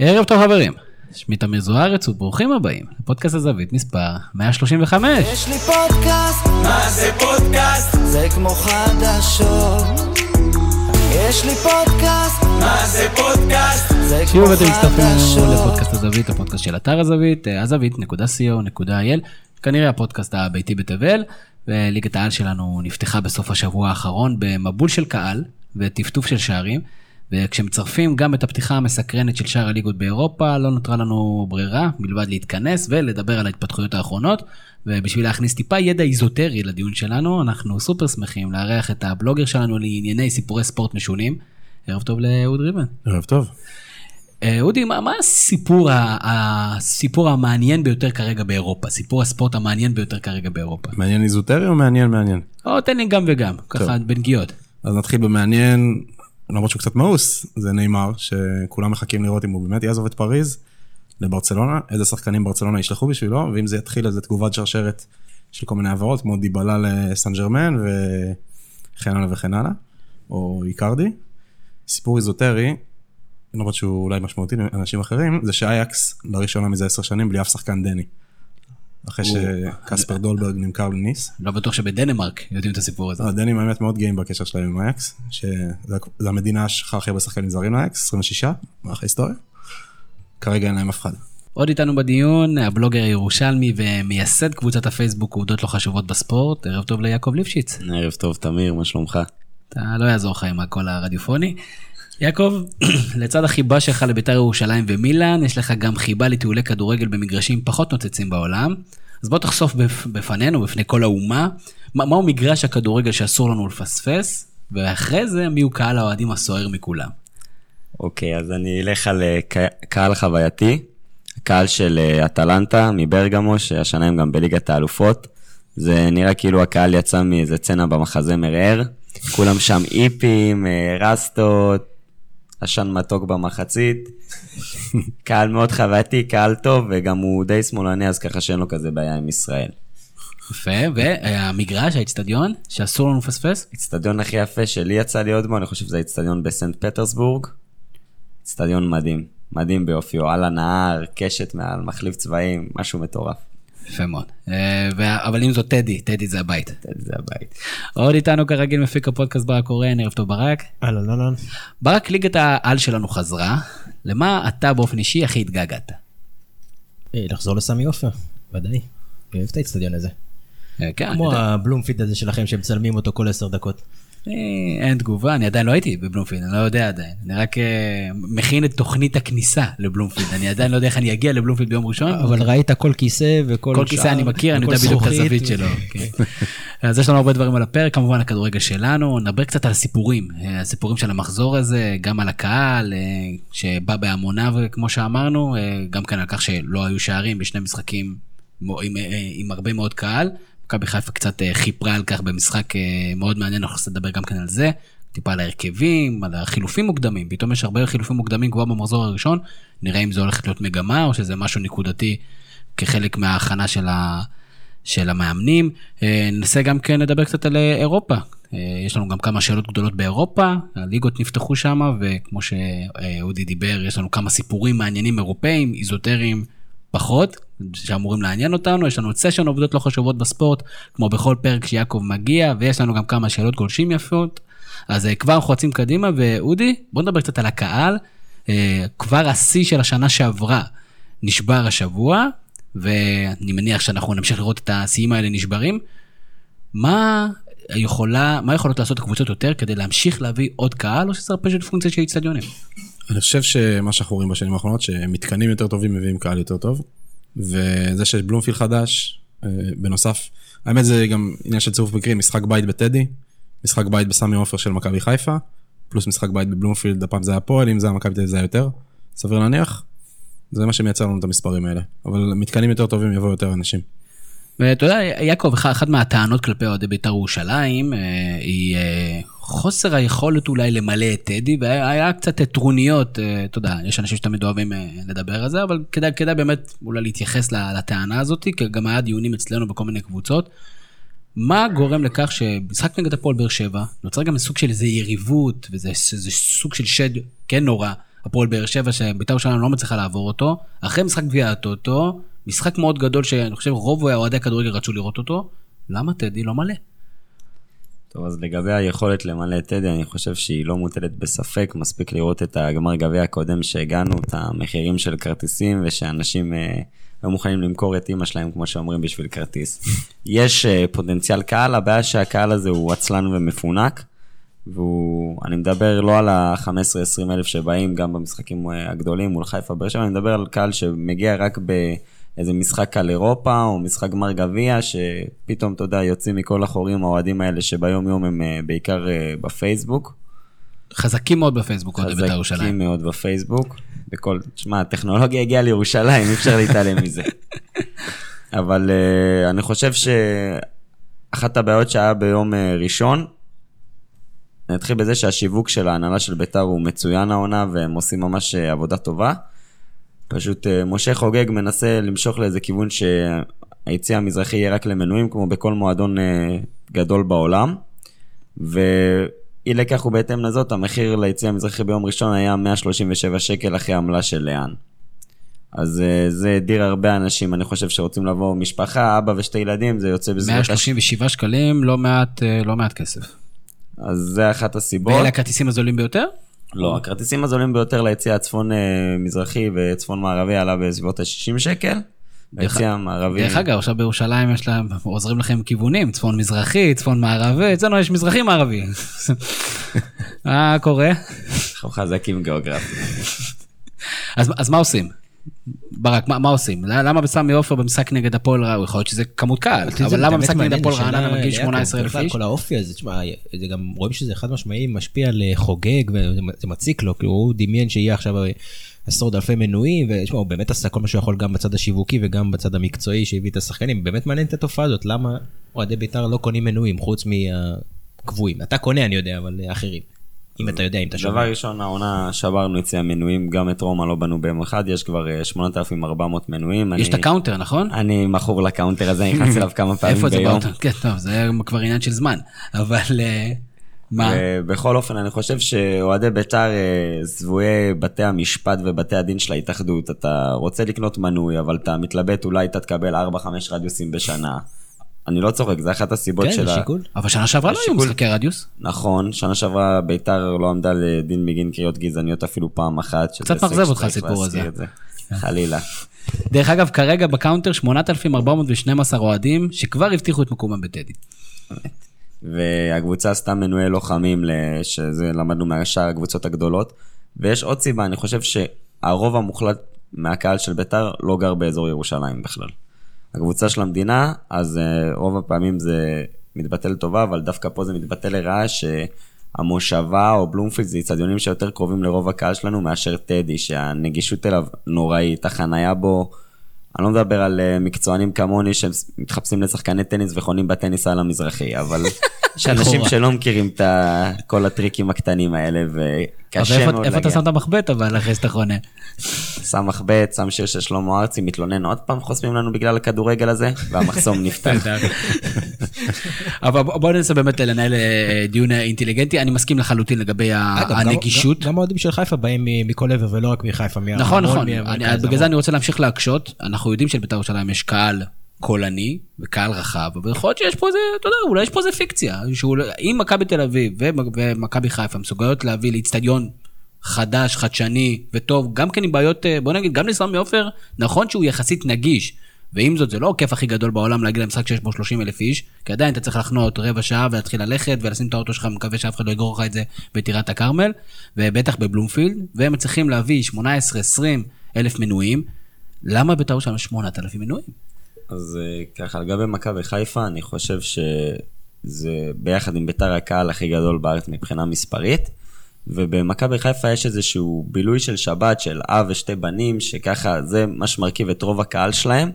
ערב טוב חברים, שמי תמיר זוארץ וברוכים הבאים לפודקאסט הזווית מספר 135. יש לי פודקאסט, מה זה פודקאסט? זה כמו חדשות. יש לי פודקאסט, מה זה פודקאסט? זה כמו שוב אתם מצטרפים חדשות. לפודקאסט הזווית, הפודקאסט של אתר הזווית, אה, הזווית.co.il, כנראה הפודקאסט הביתי בתבל, וליגת העל שלנו נפתחה בסוף השבוע האחרון במבול של קהל וטפטוף של שערים, וכשמצרפים גם את הפתיחה המסקרנת של שאר הליגות באירופה, לא נותרה לנו ברירה מלבד להתכנס ולדבר על ההתפתחויות האחרונות, ובשביל להכניס טיפה ידע איזוטרי לדיון שלנו, אנחנו סופר שמחים לארח את הבלוגר שלנו לענייני סיפורי ספורט משונים. ערב טוב לאהוד ריבן. ערב טוב. אה, אודי, מה, מה הסיפור, הסיפור המעניין ביותר כרגע באירופה? סיפור הספורט המעניין ביותר כרגע באירופה? מעניין איזוטרי או מעניין מעניין? או תן לי גם וגם, ככה בנגיעות. אז נתחיל במעניין, למרות שהוא קצת מאוס, זה נאמר, שכולם מחכים לראות אם הוא באמת יעזוב את פריז לברצלונה, איזה שחקנים ברצלונה ישלחו בשבילו, ואם זה יתחיל איזה תגובת שרשרת של כל מיני העברות, כמו דיבלה לסן ג'רמן וכן הלאה וכן הלאה, או איקרדי. סיפור איזוטרי, למרות שהוא אולי משמעותי לאנשים אחרים, זה שאייקס לראשונה מזה עשר שנים בלי אף שחקן דני. אחרי שקספר דולברג נמכר לניס. לא בטוח שבדנמרק יודעים את הסיפור הזה. הדנים האמת מאוד גאים בקשר שלהם עם אייקס, שזו המדינה ששכחה הכי הרבה שחקנים זרים לאייקס, 26, במערכי היסטוריה. כרגע אין להם אף אחד. עוד איתנו בדיון, הבלוגר הירושלמי ומייסד קבוצת הפייסבוק עובדות לא חשובות בספורט, ערב טוב ליעקב ליפשיץ. ערב טוב תמיר, מה שלומך? אתה לא יעזור לך עם הקול הרדיופוני. יעקב, לצד החיבה שלך לביתר ירושלים ומילאן, יש לך גם חיבה לטיולי כדורגל במגרשים פחות נוצצים בעולם. אז בוא תחשוף בפ- בפנינו, בפני כל האומה, מה, מהו מגרש הכדורגל שאסור לנו לפספס, ואחרי זה מיהו קהל האוהדים הסוער מכולם. אוקיי, אז אני אלך על אה, קהל חווייתי, קהל של אה, אטלנטה מברגמו, שהשנה הם גם בליגת האלופות. זה נראה כאילו הקהל יצא מאיזה סצנה במחזמר ער. כולם שם איפים, אה, רסטות, עשן מתוק במחצית. קהל מאוד חווייתי, קהל טוב, וגם הוא די שמאלני, אז ככה שאין לו כזה בעיה עם ישראל. יפה, והמגרש, האצטדיון, שאסור לנו לפספס? האיצטדיון הכי יפה שלי יצא להיות בו, אני חושב שזה האיצטדיון בסנט פטרסבורג. איצטדיון מדהים, מדהים ביופיו, על הנהר, קשת מעל, מחליף צבעים, משהו מטורף. יפה מאוד. אה, אבל אם זאת טדי, טדי זה הבית. זה הבית. עוד איתנו כרגיל מפיק הפודקאסט ברק קורן, ערב טוב ברק. אהלן אהלן. ברק, ליגת העל שלנו חזרה, למה אתה באופן אישי הכי התגעגעת? אה, לחזור לסמי עופר, ודאי. אני אוהב את האצטדיון הזה. אה, כן, כמו. הבלומפיד הזה שלכם שמצלמים אותו כל עשר דקות. אה, אין תגובה, אני עדיין לא הייתי בבלומפילד, אני לא יודע עדיין. אני רק אה, מכין את תוכנית הכניסה לבלומפילד, אני עדיין לא יודע איך אני אגיע לבלומפילד ביום ראשון. אבל ראית כל כיסא וכל כל כיסא אני מכיר, אני יודע בדיוק את הזווית שלו. כן. אז יש לנו הרבה דברים על הפרק, כמובן הכדורגל שלנו, נדבר קצת על הסיפורים, אה, הסיפורים של המחזור הזה, גם על הקהל שבא בהמוניו, כמו שאמרנו, גם כן על כך שלא היו שערים בשני משחקים עם הרבה מאוד קהל. מכבי חיפה קצת אה, חיפרה על כך במשחק אה, מאוד מעניין, אנחנו ננסה לדבר גם כן על זה. טיפה על ההרכבים, על החילופים מוקדמים, פתאום יש הרבה חילופים מוקדמים כבר במחזור הראשון, נראה אם זה הולך להיות מגמה או שזה משהו נקודתי כחלק מההכנה של, ה, של המאמנים. אה, ננסה גם כן לדבר קצת על אירופה. יש לנו גם כמה שאלות גדולות באירופה, הליגות נפתחו שם, וכמו שאודי דיבר, יש לנו כמה סיפורים מעניינים אירופאים, איזוטריים פחות, שאמורים לעניין אותנו, יש לנו את סשן עובדות לא חשובות בספורט, כמו בכל פרק שיעקב מגיע, ויש לנו גם כמה שאלות גולשים יפות. אז אה, כבר אנחנו רצים קדימה, ואודי, בוא נדבר קצת על הקהל. אה, כבר השיא של השנה שעברה נשבר השבוע, ואני מניח שאנחנו נמשיך לראות את השיאים האלה נשברים. מה יכולה, מה יכולות לעשות הקבוצות יותר כדי להמשיך להביא עוד קהל, או שזה פשוט פונקציה של איצטדיונים? אני חושב שמה שאנחנו רואים בשנים האחרונות, שמתקנים יותר טובים מביאים קהל יותר טוב, וזה שיש בלומפיל חדש, אה, בנוסף, האמת זה גם עניין של צירוף מקרים, משחק בית בטדי, משחק בית בסמי עופר של מכבי חיפה, פלוס משחק בית בבלומפילד, הפעם זה היה הפועל, אם זה היה מכבי תל אביב זה היה יותר, סביר להניח, זה מה שמייצר לנו את המספרים האלה, אבל מתקנים יותר טובים יבואו יותר אנשים. ואתה יודע, יעקב, אחת מהטענות כלפי אוהדי בית"ר ירושלים אה, היא אה, חוסר היכולת אולי למלא את טדי, והיה קצת טרוניות, אה, אתה יודע, יש אנשים שתמיד אוהבים לדבר על זה, אבל כדאי, כדאי באמת אולי להתייחס לטענה הזאת, כי גם היה דיונים אצלנו בכל מיני קבוצות. מה גורם לכך שמשחק נגד הפועל באר שבע, נוצר גם סוג של איזה יריבות, וזה סוג של שד כן נורא הפועל באר שבע, שבית"ר ירושלים לא מצליחה לעבור אותו, אחרי משחק גביע הטוטו, משחק מאוד גדול שאני חושב רוב אוהדי הכדורגל רצו לראות אותו, למה טדי לא מלא? טוב, אז לגבי היכולת למלא את טדי, אני חושב שהיא לא מוטלת בספק. מספיק לראות את הגמר גביע הקודם שהגענו, את המחירים של כרטיסים, ושאנשים אה, לא מוכנים למכור את אימא שלהם, כמו שאומרים, בשביל כרטיס. יש אה, פוטנציאל קהל, הבעיה שהקהל הזה הוא עצלן ומפונק, והוא, אני מדבר לא על ה-15-20 אלף שבאים גם במשחקים אה, הגדולים מול חיפה באר שבע, אני מדבר על קהל שמגיע רק ב... איזה משחק על אירופה, או משחק גמר גביע, שפתאום, אתה יודע, יוצאים מכל החורים האוהדים האלה שביום יום הם אה, בעיקר אה, בפייסבוק. חזקים מאוד בפייסבוק, אוהדי בית"ר ירושלים. חזקים מאוד בפייסבוק. בכל, תשמע, הטכנולוגיה הגיעה לירושלים, אי אפשר להתעלם מזה. אבל uh, אני חושב שאחת הבעיות שהיה ביום uh, ראשון, נתחיל בזה שהשיווק של ההנהלה של בית"ר הוא מצוין העונה, והם עושים ממש uh, עבודה טובה. פשוט uh, משה חוגג מנסה למשוך לאיזה כיוון שהיציא המזרחי יהיה רק למנויים, כמו בכל מועדון uh, גדול בעולם. ואי לכך ובהתאם לזאת, המחיר ליציא המזרחי ביום ראשון היה 137 שקל אחרי עמלה של לאן. אז uh, זה הדיר הרבה אנשים, אני חושב שרוצים לבוא משפחה, אבא ושתי ילדים, זה יוצא בסביבות... 137 שקלים, לא מעט, לא מעט כסף. אז זה אחת הסיבות. ואלה הכרטיסים הזולים ביותר? לא, הכרטיסים הזולים ביותר ליציע הצפון-מזרחי וצפון מערבי עלה בסביבות ה-60 שקל. היציע המערבי... דרך אגב, עכשיו בירושלים יש להם, עוזרים לכם כיוונים, צפון מזרחי, צפון מערבי, אצלנו יש מזרחי מערבי. מה קורה? אנחנו חזקים גיאוגרפית. אז, אז מה עושים? ברק, מה, מה עושים? למה בסמי עופר במשחק נגד הפועל רעננה, יכול להיות שזה כמות קהל, אבל למה במשחק נגד הפועל רעננה מגיע 18 אלף איש? כל האופי הזה, תשמע, זה גם רואים שזה חד משמעי משפיע על חוגג וזה מציק לו, כאילו הוא דמיין שיהיה עכשיו עשרות אלפי מנויים, ותשמע, הוא באמת עשה כל מה שהוא יכול גם בצד השיווקי וגם בצד המקצועי שהביא את השחקנים, באמת מעניין את התופעה הזאת, למה אוהדי בית"ר לא קונים מנויים חוץ מהקבועים? אתה קונה אני יודע, אבל אחרים. אם אתה יודע, אם אתה שומע. דבר ראשון, העונה שברנו שיא המנויים, גם את רומא לא בנו ביום אחד, יש כבר 8,400 אה, מנויים. יש את ה counter, נכון? אני מכור ל counter הזה, אני נכנס אליו כמה פעמים ביום. איפה זה כן, טוב, זה כבר עניין של זמן, אבל אה, מה? בכל אופן, אני חושב שאוהדי בית"ר, שבויי אה, בתי המשפט ובתי הדין של ההתאחדות, אתה רוצה לקנות מנוי, אבל אתה מתלבט, אולי אתה תקבל 4-5 רדיוסים בשנה. אני לא צוחק, זה אחת הסיבות כן, של זה ה... שיקול. אבל שנה שעברה לא היו משחקי רדיוס. נכון, שנה שעברה ביתר לא עמדה לדין בגין קריאות גזעניות אפילו פעם אחת. קצת מאכזב אותך הסיפור הזה. זה. חלילה. דרך אגב, כרגע ב counter 8,412 אוהדים שכבר הבטיחו את מקומם בטדי. והקבוצה עשתה מנויי לוחמים, שזה למדנו מהשאר הקבוצות הגדולות. ויש עוד סיבה, אני חושב שהרוב המוחלט מהקהל של ביתר לא גר באזור ירושלים בכלל. הקבוצה של המדינה, אז uh, רוב הפעמים זה מתבטא לטובה, אבל דווקא פה זה מתבטא לרעה שהמושבה או בלומפילד זה אצטדיונים שיותר קרובים לרוב הקהל שלנו מאשר טדי, שהנגישות אליו נוראית, החנייה בו, אני לא מדבר על uh, מקצוענים כמוני שמתחפשים לשחקני טניס וחונים בטניס על המזרחי, אבל יש אנשים. שלא מכירים את כל הטריקים הקטנים האלה, איפה- מאוד איפה אתה להגיע. שם את המחבט אבל אחרי שאתה חונה? סמ"ך ב', שם שיר של שלמה ארצי, מתלונן עוד פעם חוסמים לנו בגלל הכדורגל הזה, והמחסום נפתח. אבל בוא ננסה באמת לנהל אה, דיון אה, אינטליגנטי, אני מסכים לחלוטין לגבי ה- אגב, גם- הנגישות. גם האוהדים של חיפה באים מכל עבר ולא רק מחיפה. נכון, נכון, בגלל. זה אני רוצה להמשיך להקשות, אנחנו יודעים שלבית"ר ירושלים יש קהל קולני וקהל רחב, אבל יכול להיות שיש פה איזה, אתה יודע, אולי יש פה איזה פיקציה, שאם מכבי תל אביב ומ- ומכבי חיפה מסוגלות להביא לאיצטדיון חדש, חדשני וטוב, גם כן עם בעיות, אה, בוא נגיד, גם לסמי עופר, נכון שהוא יחסית נגיש, ועם זאת זה לא הכיף הכי גדול בעולם להגיע למשחק שיש בו 30 אלף איש, כי עדיין אתה צריך לחנות רבע שעה ולהתחיל ללכת ולשים את האוטו שלך, מקווה שאף אחד לא יגרור לך את זה בטירת הכרמל, ובטח בבלומפילד, והם צריכים להביא 18-20 אלף מנויים, למה בית"ר ירושלים יש 8,000 מנויים? אז אה, ככה, לגבי מכבי חיפה, אני חושב שזה ביחד עם ביתר הקהל הכי גדול בארץ מבחינה מספרית. ובמכבי חיפה יש איזשהו בילוי של שבת של אב ושתי בנים, שככה זה מה שמרכיב את רוב הקהל שלהם.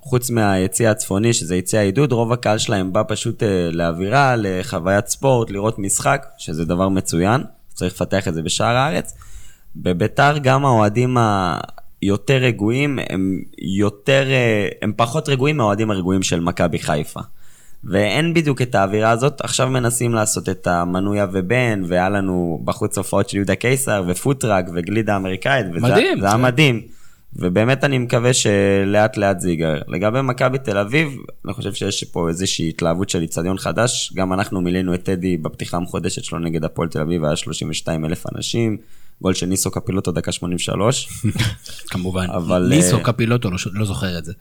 חוץ מהיציע הצפוני, שזה יציע עידוד, רוב הקהל שלהם בא פשוט אה, לאווירה, לחוויית ספורט, לראות משחק, שזה דבר מצוין, צריך לפתח את זה בשאר הארץ. בביתר גם האוהדים היותר רגועים, הם יותר, אה, הם פחות רגועים מהאוהדים הרגועים של מכבי חיפה. ואין בדיוק את האווירה הזאת, עכשיו מנסים לעשות את המנויה ובן, והיה לנו בחוץ הופעות של יהודה קיסר, ופוטראק, וגלידה אמריקאית, וזה מדהים, זה היה כן. מדהים. ובאמת אני מקווה שלאט לאט זה ייגרר. לגבי מכבי תל אביב, אני חושב שיש פה איזושהי התלהבות של איצטדיון חדש. גם אנחנו מילאנו את טדי בפתיחה המחודשת שלו נגד הפועל תל אביב, היה 32 אלף אנשים. גול של ניסו קפילוטו דקה 83. כמובן. אבל, ניסו אה, קפילוטו לא לא זוכר את זה.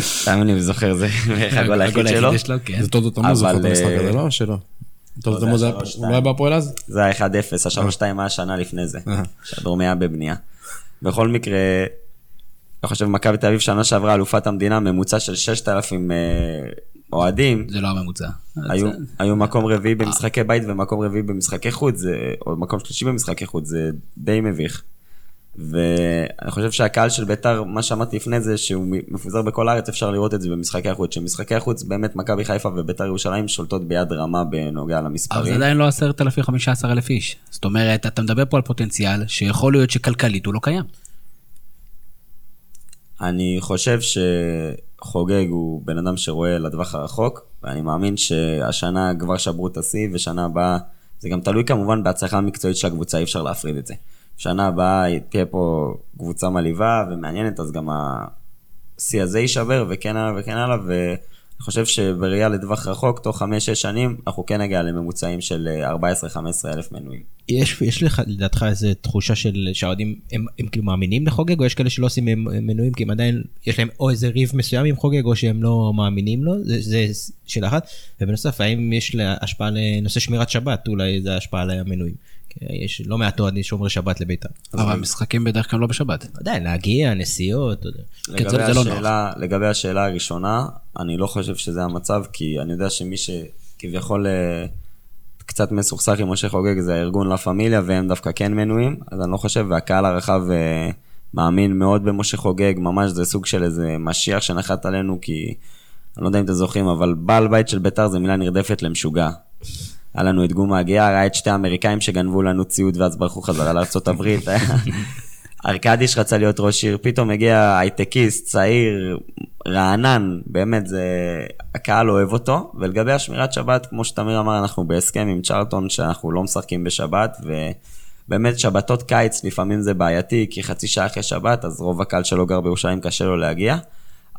סתם אני זוכר, זה הגול היחיד שלו. כן. זה טוטו תמוז אבל, זוכר את המשחק אה, הזה, לא? שלא? טוטו זה שלוש, הוא לא היה בהפועל אז? זה היה 1-0, ה-3-2 היה שנה לפני זה, אה. שהדרומי היה בבנייה. בכל מקרה, אני חושב מכבי תל אביב שנה שעברה אלופת המדינה, ממוצע של 6,000 אה, אוהדים, זה לא הממוצע. היו, אז, היו מקום רביעי במשחקי בית ומקום רביעי במשחקי חוץ, זה, או מקום שלישי במשחקי חוץ, זה די מביך. ואני חושב שהקהל של ביתר, מה שאמרתי לפני זה, שהוא מפוזר בכל הארץ, אפשר לראות את זה במשחקי החוץ. שמשחקי החוץ, באמת מכבי חיפה וביתר ירושלים שולטות ביד רמה בנוגע אבל זה למספרים. עדיין לא 10,000, 15,000 איש. זאת אומרת, אתה מדבר פה על פוטנציאל שיכול להיות שכלכלית הוא לא קיים. אני חושב שחוגג הוא בן אדם שרואה לטווח הרחוק, ואני מאמין שהשנה כבר שברו את השיא, ושנה הבאה, זה גם תלוי כמובן בהצלחה המקצועית של הקבוצה, אי אפשר להפריד את זה. שנה הבאה תהיה פה קבוצה מלהיבה ומעניינת, אז גם השיא הזה יישבר, וכן הלאה וכן הלאה, ואני חושב שבראייה לטווח רחוק, תוך 5-6 שנים, אנחנו כן נגיע לממוצעים של 14-15 אלף מנויים. יש, יש לך לדעתך איזה תחושה של שהאוהדים הם, הם כאילו מאמינים לחוגג או יש כאלה שלא עושים מנויים כי הם עדיין יש להם או איזה ריב מסוים עם חוגג או שהם לא מאמינים לו זה, זה שאלה אחת ובנוסף האם יש לה השפעה לנושא שמירת שבת אולי זה השפעה על המנויים. יש לא מעט אוהדים שומרי שבת לביתר. אבל המשחקים בדרך כלל לא בשבת. עדיין להגיע נסיעות. כן, לגבי, לא. השאלה, לגבי השאלה הראשונה, אני לא חושב שזה המצב, כי אני יודע שמי שכביכול אה, קצת מסוכסך עם משה חוגג זה הארגון לה פמיליה, והם דווקא כן מנויים, אז אני לא חושב, והקהל הרחב אה, מאמין מאוד במשה חוגג, ממש זה סוג של איזה משיח שנחת עלינו, כי אני לא יודע אם אתם זוכרים, אבל בעל בית של ביתר זה מילה נרדפת למשוגע. היה לנו את גומה הגיעה, היה את שתי האמריקאים שגנבו לנו ציוד ואז ברחו חזרה לארה"ב. ארקדיש רצה להיות ראש עיר, פתאום הגיע הייטקיסט, צעיר, רענן, באמת, זה... הקהל אוהב אותו. ולגבי השמירת שבת, כמו שתמיר אמר, אנחנו בהסכם עם צ'רלטון שאנחנו לא משחקים בשבת, ובאמת שבתות קיץ לפעמים זה בעייתי, כי חצי שעה אחרי שבת, אז רוב הקהל שלא גר בירושלים קשה לו להגיע,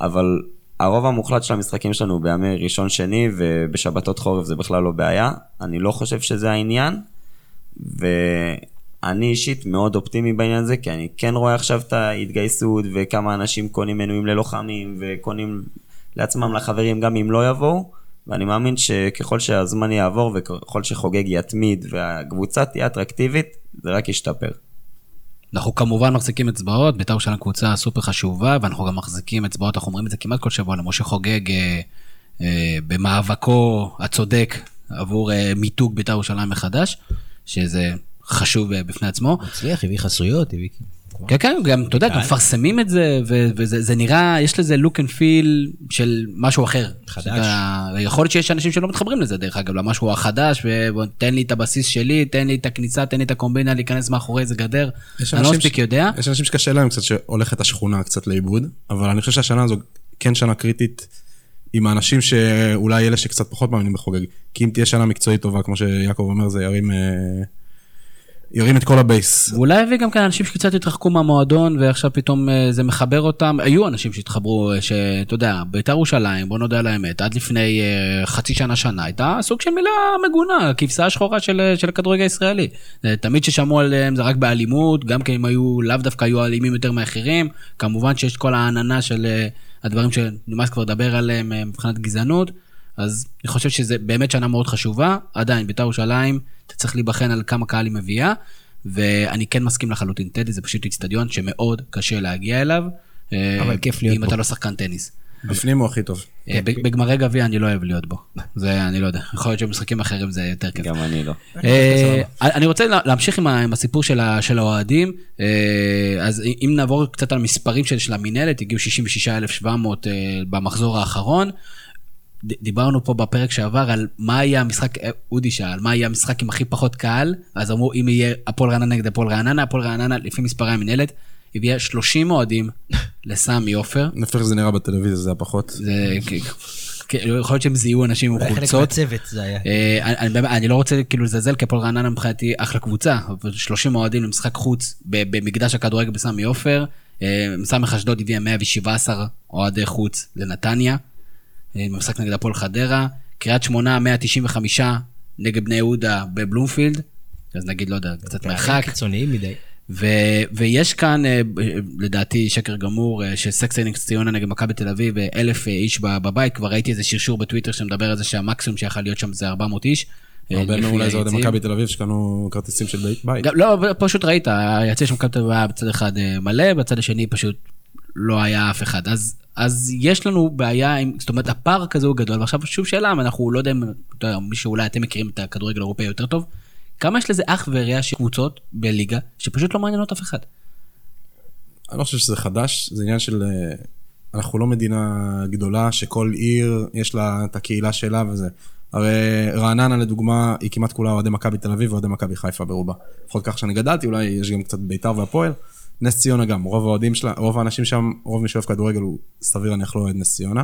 אבל הרוב המוחלט של המשחקים שלנו הוא בימי ראשון שני, ובשבתות חורף זה בכלל לא בעיה. אני לא חושב שזה העניין, ואני אישית מאוד אופטימי בעניין הזה, כי אני כן רואה עכשיו את ההתגייסות, וכמה אנשים קונים מנויים ללוחמים, וקונים לעצמם, לחברים, גם אם לא יבואו, ואני מאמין שככל שהזמן יעבור, וככל שחוגג יתמיד, והקבוצה תהיה אטרקטיבית, זה רק ישתפר. אנחנו כמובן מחזיקים אצבעות, בית"ר ירושלים קבוצה סופר חשובה, ואנחנו גם מחזיקים אצבעות, אנחנו אומרים את זה כמעט כל שבוע, למשה חוגג אה, אה, במאבקו הצודק עבור אה, מיתוג בית"ר ירושלים מחדש, שזה חשוב אה, בפני עצמו. הצליח הביא חסויות הביא. כן, כן, גם, אתה יודע, גם מפרסמים את זה, וזה זה נראה, יש לזה look and feel של משהו אחר. חדש. יכול להיות שיש אנשים שלא מתחברים לזה, דרך אגב, למשהו החדש, ותן לי את הבסיס שלי, תן לי את הכניסה, תן לי את הקומבינה, להיכנס מאחורי איזה גדר. אני לא מספיק יודע. יש אנשים שקשה להם קצת שהולכת השכונה קצת לאיבוד, אבל אני חושב שהשנה הזו כן שנה קריטית עם האנשים שאולי אלה שקצת פחות מאמינים בחוגג. כי אם תהיה שנה מקצועית טובה, כמו שיעקב אומר, זה ירים, אה, ירים את כל ה base. ואולי הביא גם כאן אנשים שקצת התרחקו מהמועדון ועכשיו פתאום אה, זה מחבר אותם. היו אנשים שהתחברו, אה, שאתה יודע, בית"ר ירושלים, בוא נודה על האמת, עד לפני אה, חצי שנה, שנה, הייתה סוג של מילה מגונה, הכבשה השחורה של, של הכדורגל הישראלי. תמיד ששמעו עליהם זה רק באלימות, גם כן הם היו, לאו דווקא היו אלימים יותר מאחרים. כמובן שיש כל העננה של הדברים שנמאס כבר לדבר עליהם מבחינת גזענות. אז אני חושב שזה באמת שנה מאוד חשובה. עדיין, בית"ר ירושלים, אתה צריך להיבחן על כמה קהל היא מביאה, ואני כן מסכים לחלוטין, טדי זה פשוט איצטדיון שמאוד קשה להגיע אליו. אבל אה, כיף להיות אם בו. אתה לא שחקן טניס. בפנים הוא הכי טוב. אה, בג- בגמרי גביע אני לא אוהב להיות בו. זה אני לא יודע, יכול להיות שבמשחקים אחרים זה יותר כיף. גם אני לא. אה, אני רוצה לה- להמשיך עם הסיפור של האוהדים. אז אם נעבור קצת על המספרים של של המינהלת, הגיעו 66,700 אה, במחזור האחרון. דיברנו פה בפרק שעבר על מה יהיה המשחק, אה, אודי שאל, מה יהיה המשחק עם הכי פחות קהל, אז אמרו אם יהיה הפועל רעננה נגד הפועל רעננה, הפועל רעננה לפי מספרי המינהלת, הביאה 30 אוהדים לסמי עופר. לפי איך שזה נראה בטלוויזיה זה היה פחות. זה כ- כן, יכול להיות שהם זיהו אנשים עם אולי חלק חולצות. מהצוות זה היה. אה, אני, אני, באמת- אני לא רוצה כאילו לזלזל, כי הפועל רעננה מבחינתי אחלה קבוצה, אבל 30 אוהדים למשחק חוץ במקדש הכדורגל בסמי עופר. אה, סמך אשדוד הביאה 117 אוהדי חוץ לנתניה, במשחק נגד הפועל חדרה. קריית שמונה 195 נגד בני יהודה בבלומפילד, אז נגיד, לא יודע, קצת מרחק. קיצוניים מדי. ו- ויש כאן, אה, לדעתי, שקר גמור, אה, שסקסניקס ציונה נגד מכבי תל אביב, אה, אלף אה, איש בבית, כבר ראיתי איזה שרשור בטוויטר שמדבר על זה שהמקסימום שיכול להיות שם זה 400 איש. אה, הרבה מהם אולי זה אוהדי היציעים. מכבי תל אביב שקנו כרטיסים של בית- לא, פשוט ראית, היציע של מכבי תל אביב היה בצד אחד אה, מלא, בצד השני פשוט לא היה אף אחד. אז, אז יש לנו בעיה עם, זאת אומרת, הפער כזה הוא גדול, ועכשיו שוב שאלה, אנחנו לא יודע אם, אתה יודע, מישהו אולי אתם מכירים את הכדורגל האירופאי יותר טוב, כמה יש לזה אח ורע של קבוצות בליגה, שפשוט לא מעניינות אף אחד. אני לא חושב שזה חדש, זה עניין של... אה, אנחנו לא מדינה גדולה שכל עיר יש לה את הקהילה שלה וזה. הרי רעננה לדוגמה היא כמעט כולה אוהדי מכבי תל אביב ואוהדי מכבי חיפה ברובה. לפחות כך שאני גדלתי, אולי יש גם קצת בית"ר והפועל. נס ציונה גם, רוב האוהדים שלה, רוב האנשים שם, רוב מי שאוהב כדורגל הוא סביר להניח לא אוהד נס ציונה.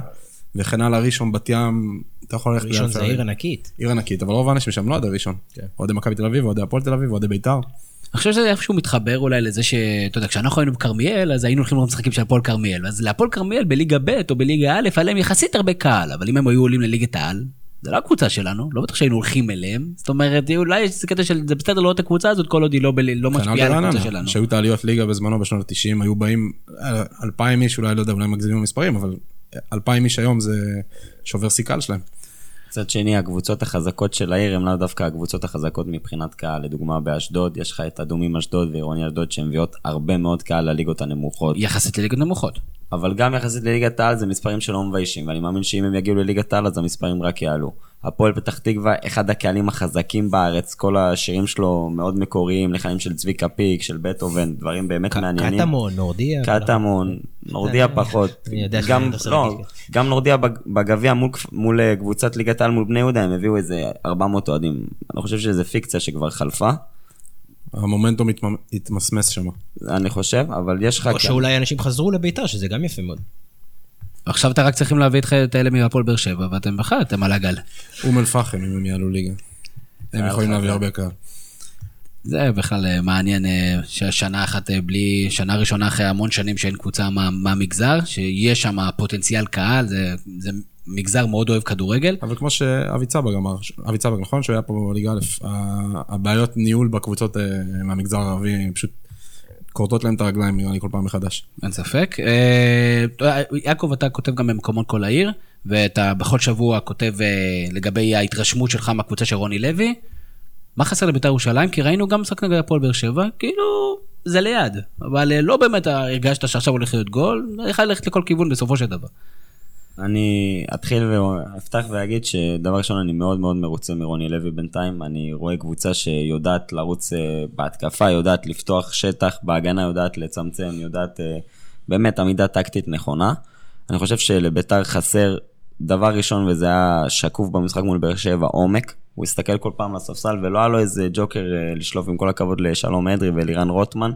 וכן הלאה ראשון, בת ים, אתה יכול ללכת... ראשון זה. עיר ענקית. עיר ענקית, אבל רוב האנשים שם לא אוהדי ראשון. אוהדי מכבי תל אביב, אוהדי הפועל תל אביב, אוהדי בית"ר. אני חושב שזה איפשהו מתחבר אולי לזה שאתה יודע, כשאנחנו היינו בכרמיאל, אז היינו הולכים לראות משחקים של הפועל כרמיאל. אז להפועל כרמיאל בליגה ב' או בליגה א', היה להם יחסית הרבה קהל, אבל אם הם היו עולים לליגת העל, זה לא הקבוצה שלנו, לא בטח שהיינו הולכים אליהם. זאת אומרת, אולי יש קטע של זה בסדר לראות את הקבוצה הזאת כל עוד היא לא, ב- לא כנ"ל משפיעה על הקבוצה שלנו. שהיו את העליות ליגה בזמנו בשנות ה-90, היו באים אה, אלפיים איש, אולי לא יודע, אולי מגזימים במספרים, אבל אלפיים איש היום זה שובר סיכל שלהם. מצד שני, הקבוצות החזקות של העיר הן לאו דווקא הקבוצות החזקות מבחינת קהל. לדוגמה, באשדוד, יש לך את אדומים אשדוד ועירוני אשדוד שמביאות הרבה מאוד קהל לליגות הנמוכות. יחסית לליגות נמוכות. אבל גם יחסית לליגת העל זה מספרים שלא מביישים, ואני מאמין שאם הם יגיעו לליגת העל אז המספרים רק יעלו. הפועל פתח תקווה, אחד הקהלים החזקים בארץ, כל השירים שלו מאוד מקוריים, לחיים של צביקה פיק, של בטהובן, דברים באמת מעניינים. קטמון, נורדיה. קטמון, נורדיה פחות. אני יודע גם, לא, להגיד. גם נורדיה בג- בגביע מול, מול אה, קבוצת ליגת העל מול בני יהודה, הם הביאו איזה 400 אוהדים. אני חושב שזה פיקציה שכבר חלפה, המומנטום התמ- התמסמס שם. אני חושב, אבל יש לך... או שאולי אנשים חזרו לביתר, שזה גם יפה מאוד. עכשיו אתה רק צריכים להביא איתך את אלה מהפועל באר שבע, ואתם בכלל, אתם על הגל. אום אל פחם, אם הם יעלו ליגה. הם יכולים להביא הרבה קהל. זה בכלל אה, מעניין אה, ששנה אחת אה, בלי, שנה ראשונה אחרי המון שנים שאין קבוצה מה- מהמגזר, שיש שם פוטנציאל קהל, זה, זה מגזר מאוד אוהב כדורגל. אבל כמו שאבי צבג אמר, אבי צבג נכון שהוא היה פה בליגה א', הבעיות ניהול בקבוצות אה, מהמגזר הערבי פשוט כורתות להם את הרגליים נראה לי כל פעם מחדש. אין ספק. אה, יעקב, אתה כותב גם במקומות כל העיר, ואתה בכל שבוע כותב אה, לגבי ההתרשמות שלך מהקבוצה של רוני לוי. מה חסר לבית"ר ירושלים? כי ראינו גם משחק נגד הפועל באר שבע, כאילו, זה ליד. אבל לא באמת הרגשת שעכשיו הולך להיות גול, יכול ללכת לכל כיוון בסופו של דבר. אני אתחיל ואפתח ואגיד שדבר ראשון אני מאוד מאוד מרוצה מרוני לוי בינתיים, אני רואה קבוצה שיודעת לרוץ אה, בהתקפה, יודעת לפתוח שטח, בהגנה יודעת לצמצם, יודעת אה, באמת עמידה טקטית נכונה. אני חושב שלביתר חסר דבר ראשון וזה היה שקוף במשחק מול באר שבע, עומק. הוא הסתכל כל פעם לספסל ולא היה לו איזה ג'וקר אה, לשלוף עם כל הכבוד לשלום אדרי ולירן רוטמן.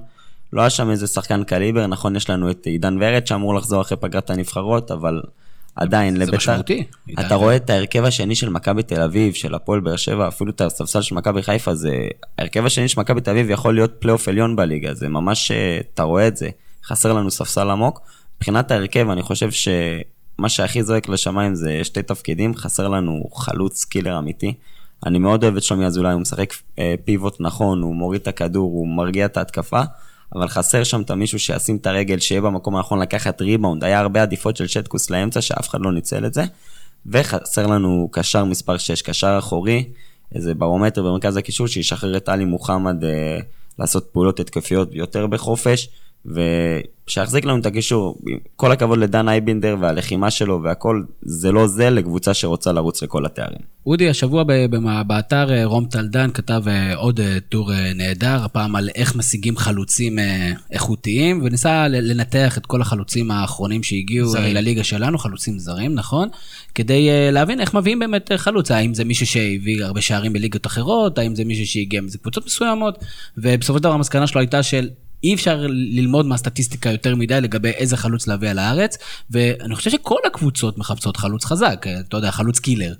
לא היה שם איזה שחקן קליבר, נכון יש לנו את עידן ורד שאמור לחזור אחרי פגרת הנבחרות, אבל עדיין זה לביתר... משמעותי. עידן אתה ורד. רואה את ההרכב השני של מכבי תל אביב, של הפועל באר שבע, אפילו את הספסל של מכבי חיפה, זה... ההרכב השני של מכבי תל אביב יכול להיות פלייאוף עליון בליגה, זה ממש, אה, אתה רואה את זה. חסר לנו ספסל עמוק. מבחינת ההרכב, אני חושב שמה שהכי זועק לשמיים זה שתי תפקידים, חסר לנו חלוץ killer אמיתי. אני מאוד אוהב את שלומי אזולאי, הוא משחק אה, פיבוט נכון, הוא מוריד את הכדור, הוא מרגיע את ההתקפה, אבל חסר שם את המישהו שישים את הרגל, שיהיה במקום הנכון לקחת ריבאונד. היה הרבה עדיפות של שטקוס לאמצע, שאף אחד לא ניצל את זה. וחסר לנו קשר מספר 6, קשר אחורי, איזה ברומטר במרכז הקישור, שישחרר את עלי מוחמד אה, לעשות פעולות התקפיות יותר בחופש, ושיחזיק לנו את הקישור. כל הכבוד לדן אייבינדר והלחימה שלו והכל, זה לא זה לקבוצה שרוצה לרוץ לכל התארים. אודי, השבוע באתר אה, רום טלדן כתב אה, עוד אה, טור נהדר, הפעם על איך משיגים חלוצים איכותיים, וניסה לנתח את כל החלוצים האחרונים שהגיעו אה, לליגה שלנו, חלוצים זרים, נכון? כדי להבין איך מביאים באמת חלוץ, האם זה מישהו שהביא הרבה שערים בליגות אחרות, האם זה מישהו שהגיע מזה קבוצות מסוימות, ובסופו של דבר המסקנה שלו הייתה של אי אפשר ללמוד מהסטטיסטיקה יותר מדי לגבי איזה חלוץ להביא על הארץ, ואני חושב שכל הקבוצות מחפשות חלוץ חזק, אתה יודע, חלוץ קילר.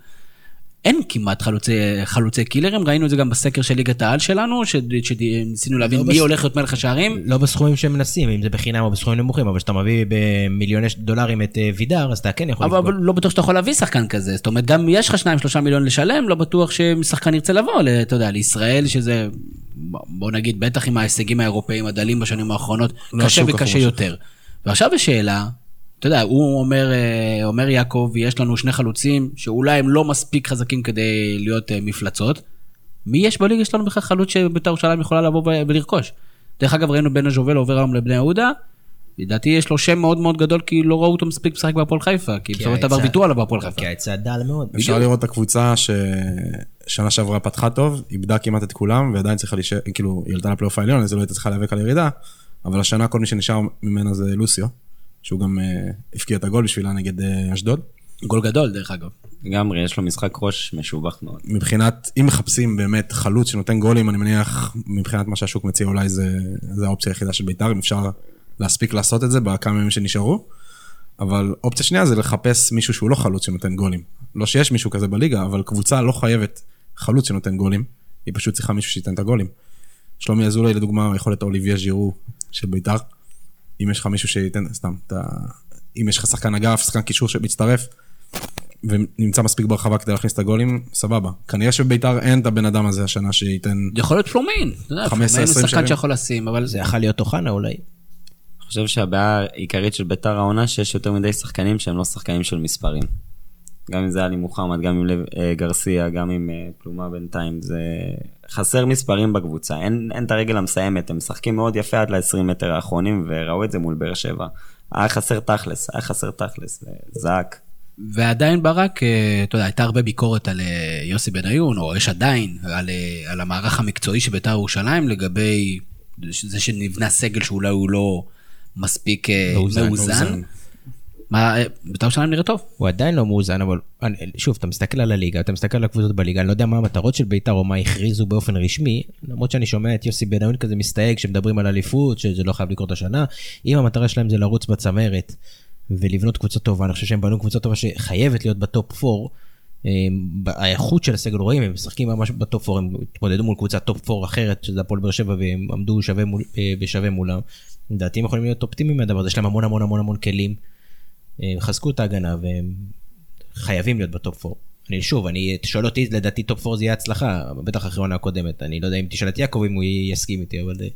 אין כמעט חלוצי, חלוצי קילרים, ראינו את זה גם בסקר של ליגת העל שלנו, שניסינו להבין לא מי בס- הולך להיות מלך השערים. לא בסכומים שהם מנסים, אם זה בחינם או בסכומים נמוכים, אבל כשאתה מביא במיליוני דולרים את אה, וידר, אז אתה כן יכול אבל. אבל לא בטוח שאתה יכול להביא שחקן כזה, זאת אומרת, גם יש לך 2-3 מיליון לשלם, לא בטוח ששחקן ירצה לבוא, אתה יודע, לישראל, שזה, בוא נגיד, בטח עם ההישגים האירופאים הדלים בשנים האחרונות, לא קשה וקשה. יותר. ועכשיו יש שאלה, אתה יודע, הוא אומר, אה, אומר יעקב, יש לנו שני חלוצים, שאולי הם לא מספיק חזקים כדי להיות אה, מפלצות. מי יש בליגה שלנו בכלל חלוץ שבית"ר ירושלים יכולה לבוא ולרכוש? דרך אגב, ראינו בן הז'ובל עובר היום לבני יהודה, לדעתי יש לו שם מאוד מאוד גדול, כי לא ראו אותו מספיק משחק בהפועל חיפה, כי בסופו של דבר ויתרו עליו בהפועל חיפה. כי ההיצע דל מאוד. אפשר לראות את הקבוצה ששנה שעברה פתחה טוב, איבדה כמעט את כולם, ועדיין צריכה להישאר, כאילו, היא עלתה לפלייאוף העליון, אז היא לא הייתה צריכה להיאבק על ירידה, אבל השנה כל מי שנשאר ממנה זה לוסיו, שהוא גם אה, הבקיע את הגול בשבילה נגד אה, אשדוד. גול גדול, דרך אגב. לגמרי, יש לו משחק ראש משובח מאוד. מבחינת, אם מחפשים באמת חלוץ שנותן גולים, אני מניח, מבחינת מה שהשוק מציע, אולי זה, זה האופציה היחידה של בית"ר, אם אפשר להספיק לעשות את זה בכמה ימים שנשארו. אבל אופציה שנייה זה לחפש מישהו שהוא לא חלוץ שנותן גולים. לא שיש מישהו כזה בליגה, אבל קבוצה לא חייבת חלוץ שנותן גולים, היא פשוט צריכה מישהו שייתן את הגולים. שלומי אזולאי לדוגמה, יכול להיות אוליביה ז'ירו של בית"ר. אם יש לך מישהו שייתן, סתם, אתה, אם יש לך שחקן אגף, שחקן קישור שמצטרף, ונמצא מספיק ברחבה כדי להכניס את הגולים, סבבה. כנראה שבביתר אין את הבן אדם הזה השנה שייתן... יכול להיות פלומין, אתה יודע, 15, פלומין הוא 20 שחקן. שיכול לשים, אבל זה יכול להיות אוחנה אולי. אני חושב שהבעיה העיקרית של ביתר העונה, שיש יותר מדי שחקנים שהם לא שחקנים של מספרים. גם אם זה עלי מוחמד, גם עם לב- אה, גרסיה, גם עם אה, פלומה בינתיים, זה חסר מספרים בקבוצה, אין, אין את הרגל המסיימת, הם משחקים מאוד יפה עד ל-20 מטר האחרונים, וראו את זה מול באר שבע. היה חסר תכלס, היה חסר תכלס, זה זעק. ועדיין ברק, אה, אתה יודע, הייתה הרבה ביקורת על יוסי בניון, או יש עדיין, על, על המערך המקצועי של בית"ר ירושלים, לגבי זה שנבנה סגל שאולי הוא לא מספיק מאוזן, מאוזן. אה, בית"ר ירושלים נראה טוב. הוא עדיין לא מאוזן, אבל שוב, אתה מסתכל על הליגה, אתה מסתכל על הקבוצות בליגה, אני לא יודע מה המטרות של בית"ר או מה הכריזו באופן רשמי, למרות שאני שומע את יוסי בניון כזה מסתייג שמדברים על אליפות, שזה לא חייב לקרות השנה. אם המטרה שלהם זה לרוץ בצמרת ולבנות קבוצה טובה, אני חושב שהם בנו קבוצה טובה שחייבת להיות ב top 4. האיכות של הסגל רואים, הם משחקים ממש ב top 4, הם התמודדו מול קבוצת top 4 אחרת, שזה הפועל באר שבע, והם עמדו שווה מול, אה, בשווה מולם. לדעתי הם יכולים להיות אופטימיים מהדבר הזה, יש להם המון המון המון המון כלים. אה, חזקו את ההגנה והם חייבים להיות ב top 4. אני שוב, אני, שואל אותי, לדעתי top 4 זה יהיה הצלחה, בטח אחרי העונה הקודמת. אני לא יודע אם תשאל את יעקב אם הוא יסכים איתי, אבל אה,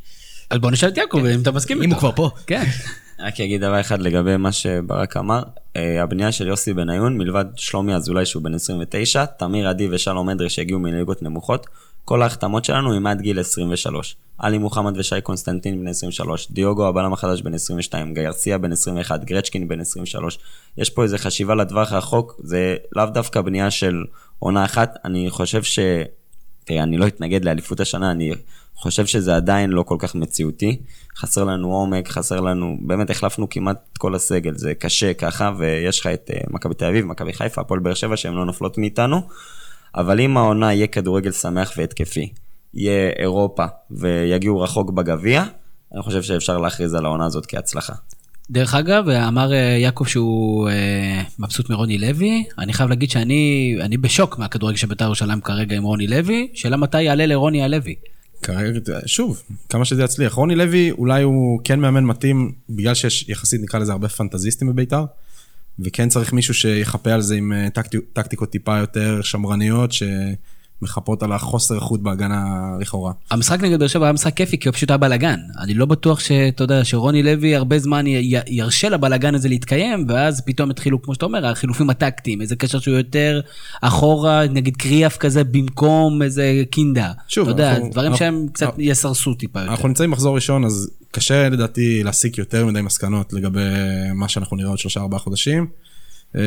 אז בוא נשאל את יעקב, אם אתה מסכים אם איתו. הוא כבר פה. כן. רק אגיד דבר אחד לגבי מה שברק אמר, אה, הבנייה של יוסי בניון, מלבד שלומי אזולאי שהוא בן 29, תמיר עדי ושלום אדרי שהגיעו מליגות נמוכות, כל ההחתמות שלנו הם עד גיל 23. עלי מוחמד ושי קונסטנטין בן 23, דיוגו הבלם החדש בן 22, גיירסיה בן 21, גרצ'קין בן 23. יש פה איזה חשיבה לטווח הרחוק, זה לאו דווקא בנייה של עונה אחת, אני חושב ש... תראה, אני לא אתנגד לאליפות השנה, אני חושב שזה עדיין לא כל כך מציאותי. חסר לנו עומק, חסר לנו, באמת החלפנו כמעט את כל הסגל, זה קשה ככה, ויש לך את uh, מכבי תל אביב, מכבי חיפה, הפועל באר שבע, שהן לא נופלות מאיתנו. אבל אם העונה יהיה כדורגל שמח והתקפי, יהיה אירופה ויגיעו רחוק בגביע, אני חושב שאפשר להכריז על העונה הזאת כהצלחה. דרך אגב, אמר אה, יעקב שהוא אה, מבסוט מרוני לוי. אני חייב להגיד שאני אני בשוק מהכדורגל של בית"ר ירושלים כרגע עם רוני לוי. שאלה מתי יעלה לרוני הלוי. כרגע, שוב, כמה שזה יצליח. רוני לוי, אולי הוא כן מאמן מתאים, בגלל שיש יחסית, נקרא לזה, הרבה פנטזיסטים בביתר, וכן צריך מישהו שיחפה על זה עם אה, טקטי, טקטיקות טיפה יותר שמרניות, שמחפות על החוסר איכות בהגנה לכאורה. המשחק נגד באר שבע היה משחק כיפי, כי הוא פשוט היה בלאגן. אני לא בטוח שאתה יודע, שרוני לוי הרבה זמן י- ירשה לבלאגן הזה להתקיים, ואז פתאום התחילו, כמו שאתה אומר, החילופים הטקטיים, איזה קשר שהוא יותר אחורה, נגיד קריאף כזה, במקום איזה קינדה. שוב, אתה יודע, אנחנו- דברים אנחנו- שהם קצת אנחנו- יסרסו טיפה יותר. אנחנו נמצאים מחזור ראשון, אז קשה לדעתי להסיק יותר מדי מסקנות לגבי מה שאנחנו נראה עוד שלושה ארבעה חודשים. אמ,